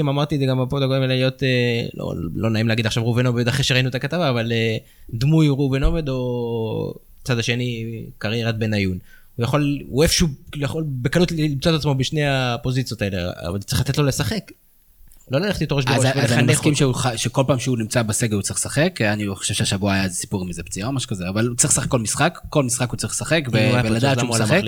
אמרתי את זה גם בפוד הגויים להיות, אה, לא, לא נעים להגיד עכשיו ראובן עובד אחרי שראינו את הכתבה, אבל אה, דמוי ראובן עובד או צד השני קריירת בניון. הוא יכול, הוא איפשהו יכול בקלות למצוא את עצמו בשני הפוזיציות האלה, אבל צריך לתת לו לשחק. לא ללכת איתו ראש בראש ולחנך אותו. אז אני מסכים שכל פעם שהוא נמצא בסגל הוא צריך לשחק, אני חושב שהשבוע היה איזה סיפור עם איזה פציעה או משהו כזה, אבל הוא צריך לשחק כל משחק, כל משחק הוא צריך לשחק, ולדעת שהוא משחק.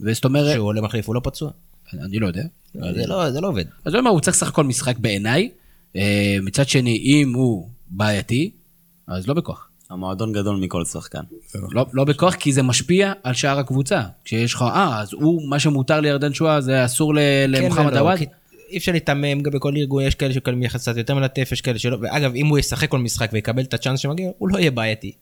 וזאת אומרת... כשהוא עולה מחליף הוא לא פצוע? אני לא יודע. לא, זה לא עובד. אז הוא אומר, הוא צריך לשחק כל משחק בעיניי. אה, מצד שני, אם הוא בעייתי, אז לא בכוח. המועדון גדול מכל שחקן. לא, לא בכוח, כי זה משפיע על שאר הקבוצה. כשיש לך, אה, אז הוא, מה שמותר לירדן שואה זה אסור כן למוחמד עוואד? אי אפשר להתעמם גם בכל ארגון, יש כאלה שקלים יחס קצת יותר מלטף, יש כאלה שלא, ואגב, אם הוא ישחק כל משחק ויקבל את הצ'אנס שמגיע, הוא לא יהיה בעייתי.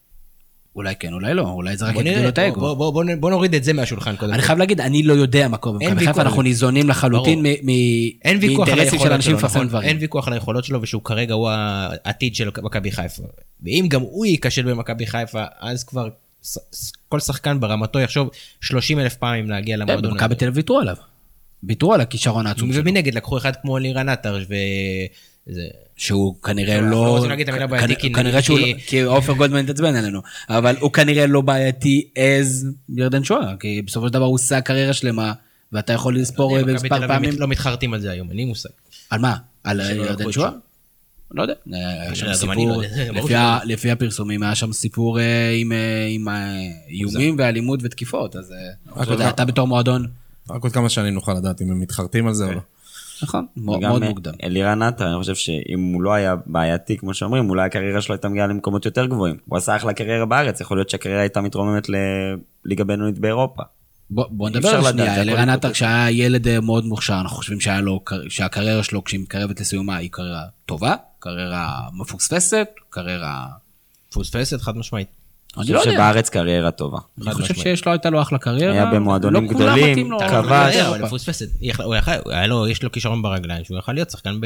אולי כן, אולי לא, אולי זה רק יגדיל את האגו. בוא, בוא, בוא, בוא נוריד את זה מהשולחן קודם. אני חייב להגיד, אני לא יודע מה קורה במכבי חיפה, אנחנו ניזונים לחלוטין מאינטרסים של אנשים לפרסם נכון. דברים. אין ויכוח על היכולות שלו, ושהוא כרגע הוא העתיד של מכבי חיפה. ואם גם הוא ייכשל במכבי חיפה, אז כבר כל שחקן ברמתו יחשוב 30 אלף פעמים להגיע למועדון. כן, מכבי תל אביב ויתרו עליו. ויתרו על הכישרון העצום שלו. ומנגד לקחו אחד כמו לירן עטר, שהוא כנראה לא, כנראה שהוא, לא- כי עופר גולדמן התעצבן עלינו, אבל הוא כנראה לא בעייתי as ירדן שואה, כי בסופו של דבר הוא עושה קריירה שלמה, ואתה יכול לספור במספר פעמים. לא מתחרטים על זה היום, אין לי מושג. על מה? על ירדן שואה? לא יודע, היה שם סיפור, לפי הפרסומים היה שם סיפור אה, עם אה, איומים ואלימות ותקיפות, אז אה, אתה בתור מועדון. רק עוד כמה שנים נוכל לדעת אם הם מתחרטים על זה או לא. נכון, מאוד מוקדם. אלירן עטר, אני חושב שאם הוא לא היה בעייתי, כמו שאומרים, אולי הקריירה שלו הייתה מגיעה למקומות יותר גבוהים. הוא עשה אחלה קריירה בארץ, יכול להיות שהקריירה הייתה מתרוממת לליגה בינונית באירופה. בוא, בוא נדבר שנייה, אלירן עטר כשהיה ילד אה, מאוד מוכשר, אנחנו חושבים לו, שהקריירה שלו כשהיא מתקרבת לסיומה היא קריירה טובה, קריירה מפוספסת, קריירה... מפוספסת חד משמעית. אני לא יודע. אני חושב שבארץ קריירה טובה. אני חושב שיש לו, הייתה לו אחלה קריירה. היה במועדונים לא גדולים, כבש. יש לו כישרון ברגליים, שהוא יכול להיות שחקן ב...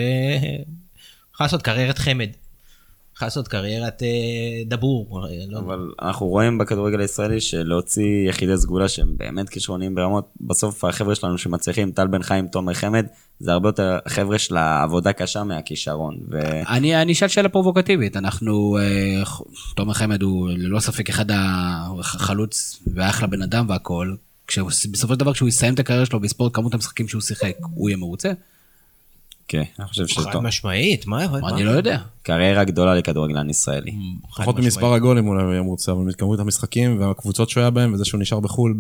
יכול לעשות קריירת חמד. יכול לעשות קריירת אה, דבור. אה, לא יודע. אבל אנחנו רואים בכדורגל הישראלי שלהוציא יחידי סגולה שהם באמת כישרוניים ברמות, בסוף החבר'ה שלנו שמצליחים, טל בן חיים, תומר חמד, זה הרבה יותר חבר'ה של העבודה קשה מהכישרון. ו... אני אני אשאל שאלה פרובוקטיבית, אנחנו, אה, תומר חמד הוא ללא ספק אחד החלוץ ואחלה בן אדם והכל, כשבסופו של דבר כשהוא יסיים את הקריירה שלו ויספור את כמות המשחקים שהוא שיחק, הוא יהיה מרוצה? כן, אני חושב חד שטוב. משמעית, מה? מה? אני לא יודע. קריירה גדולה לכדורגלן ישראלי. חד פחות. ממספר הגולים אולי הוא יהיה מרוצה, אבל מכמות המשחקים והקבוצות שהוא היה בהם, וזה שהוא נשאר בחו"ל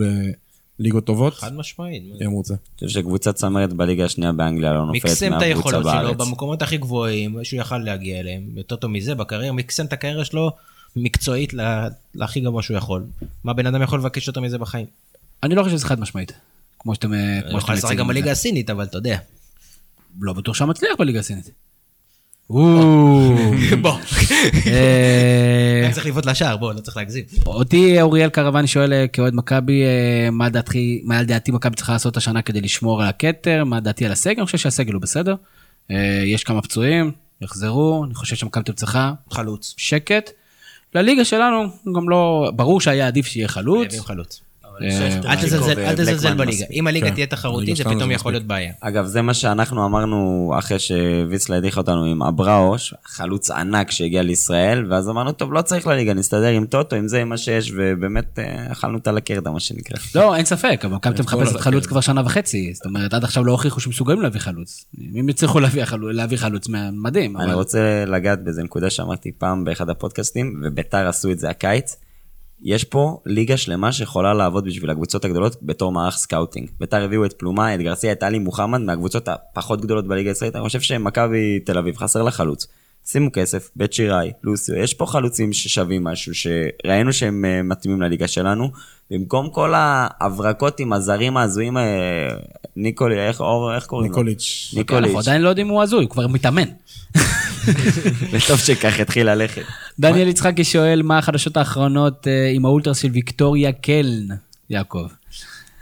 בליגות טובות, חד משמעית. יהיה מרוצה. אני חושב שקבוצת צמרת בליגה השנייה באנגליה לא נופלת מיקסם את מהקבוצה היכולות שלו בארץ. במקומות הכי גבוהים שהוא יכל להגיע אליהם, יותר טוב מזה בקריירה, מיקסם את הקריירה שלו מקצועית לה- להכי גבוה שהוא יכול. מה בן אדם יכול לבקש יותר מזה בחיים? אני לא חושב שזה חד משמעית. כמו שאתם אה, הוא יכול לשחק גם את. בליגה הסינית, אבל אתה יודע. לא בטוח שהוא מצליח בליגה הסינית. בוא, אה, אני צריך לבעוט לשער, בוא, לא צריך להגזים. אותי אוריאל קרוואני שואל כאוהד מכבי, מה דעתי, מה לדעתי מכבי צריכה לעשות השנה כדי לשמור על הכתר, מה דעתי על הסגל, אני חושב שהסגל הוא בסדר. יש כמה פצועים, יחזרו, אני חושב שמכבי תל אביב צריכה חלוץ. שקט. לליגה שלנו גם לא, ברור שהיה עדיף שיהיה חלוץ. חייבים חלוץ. אה, אל תזלזל-. בליגה. אם הליגה כן. תהיה תחרותית, הליגה זה פתאום יכול. להיות בעיה. אגב, זה מה שאנחנו אמרנו אחרי שוויצלה הדיח אותנו עם אבראוש, חלוץ ענק שהגיע לישראל, ואז אמרנו, טוב, לא צריך לליגה, נסתדר עם טוטו, עם זה, עם מה שיש, ובאמת אה, אכלנו את הלקרדה, מה שנקרא. לא, אין ספק, אבל מחפשת הדקה. חלוץ כבר שנה וחצי. זאת אומרת, עד עכשיו לא הוכיחו שמסוגלים להביא חלוץ. אם יצליחו להביא חלוץ, מדהים. אני רוצה לגעת באיזה נקודה שאמרתי פעם באחד הפודקאסטים, וביתר עשו את זה הקיץ. יש פה ליגה שלמה שיכולה לעבוד בשביל הקבוצות הגדולות בתור מערך scouting. ביתר הביאו את פלומה, את גרסיה, את עלי מוחמד מהקבוצות הפחות גדולות בליגה הישראלית. אני חושב שמכבי תל אביב חסר לה חלוץ. שימו כסף, בית שיראי, לוסיו, יש פה חלוצים ששווים משהו, שראינו שהם אה, מתאימים לליגה שלנו. במקום כל ההברקות עם הזרים ההזויים, אה, ניקולי, איך, אור, איך קוראים לו? ניקוליץ'. ניקוליץ'. אנחנו עדיין לא יודעים אם הוא הזוי, הוא כבר מתאמן. וטוב שכך התחיל ללכת. דניאל יצחקי שואל, מה החדשות האחרונות אה, עם האולטרס של ויקטוריה קלן, יעקב?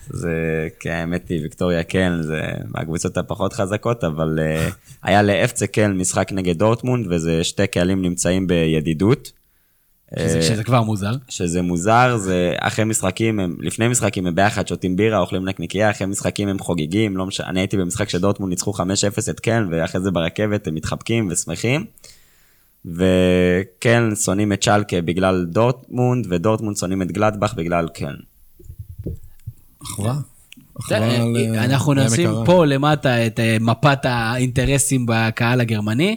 זה, כן, האמת היא, ויקטוריה קלן זה מהקבוצות הפחות חזקות, אבל uh, היה לאפצה קלן משחק נגד דורטמונד, וזה שתי קהלים נמצאים בידידות. שזה- אה, שזה כבר מוזר. שזה מוזר, זה אחרי משחקים, הם, לפני משחקים הם ביחד שותים בירה, אוכלים נקניקייה, אחרי משחקים הם חוגגים, לא משנה, אני הייתי במשחק שדורטמונד ניצחו 5-0 את קלן, ואחרי זה ברכבת הם מתחבקים ושמחים. וקלן שונאים את שלקה בגלל דורטמונד, ודורטמונד שונאים את גלדבך בגלל קלן. אחווה. אה, אנחנו נשים. פה למטה את אה, מפת האינטרסים בקהל הגרמני.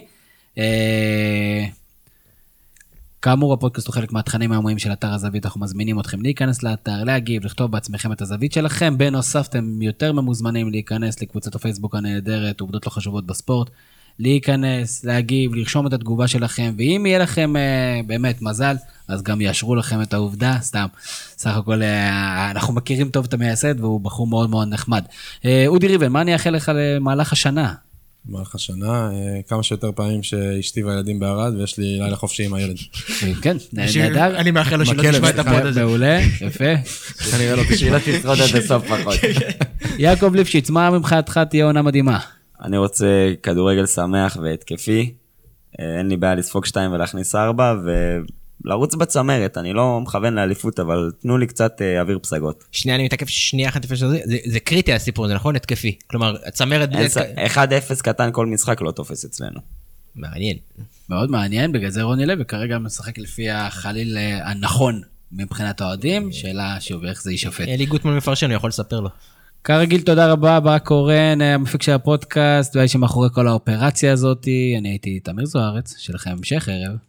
כאמור, הפודקאסט הוא חלק מהתכנים היומיים של אתר הזווית, אנחנו מזמינים אתכם להיכנס לאתר, להגיב, לכתוב בעצמכם את הזווית שלכם. בנוסף, אתם יותר ממוזמנים להיכנס לקבוצת הפייסבוק הנהדרת, עובדות לא חשובות בספורט, להיכנס, להגיב, לרשום את התגובה שלכם, ואם יהיה לכם אה, באמת מזל, אז גם יאשרו לכם את העובדה, סתם. סך הכל, אה, אנחנו מכירים טוב את המייסד, והוא בחור מאוד מאוד נחמד. אה, אודי ריבן, מה אני אאחל לך למהלך השנה? במהלך השנה, אה, כמה שיותר פעמים שאשתי והילדים בערד, ויש לי לילה חופשי עם הילד. אה, כן, נהדר. אני מאחל לו שלא תשמע את הפוד הזה. מעולה, יפה. כנראה לא תשמע. שלא תשרוד עד הסוף פחות. כן, כן. יעקב ליפשיץ, מה מבחינתך תהיה עונה מדהימה? אני רוצה כדורגל שמח והתקפי. אה, אין לי בעיה לספוג שתיים ולהכניס ארבע, לרוץ בצמרת, אני לא מכוון לאליפות, אבל תנו לי קצת אה, אוויר פסגות. שנייה, אני מתעכב שנייה אחת לפני שזה, זה, קריטי הסיפור הזה, נכון? התקפי. כלומר, הצמרת... 1-0 קטן כל משחק לא תופס אצלנו. מעניין. מאוד מעניין, בגלל זה רוני לוי כרגע משחק לפי החליל אה, הנכון מבחינת האוהדים, אה, שאלה שוב, איך זה יישפט. אלי גוטמן מפרשן, הוא יכול לספר לו. כרגיל, תודה רבה, ברק קורן, המפיק של הפודקאסט, והאיש שמאחורי כל האופרציה הזאת, אני הייתי תמיר זוארץ, שלכם המשך ערב.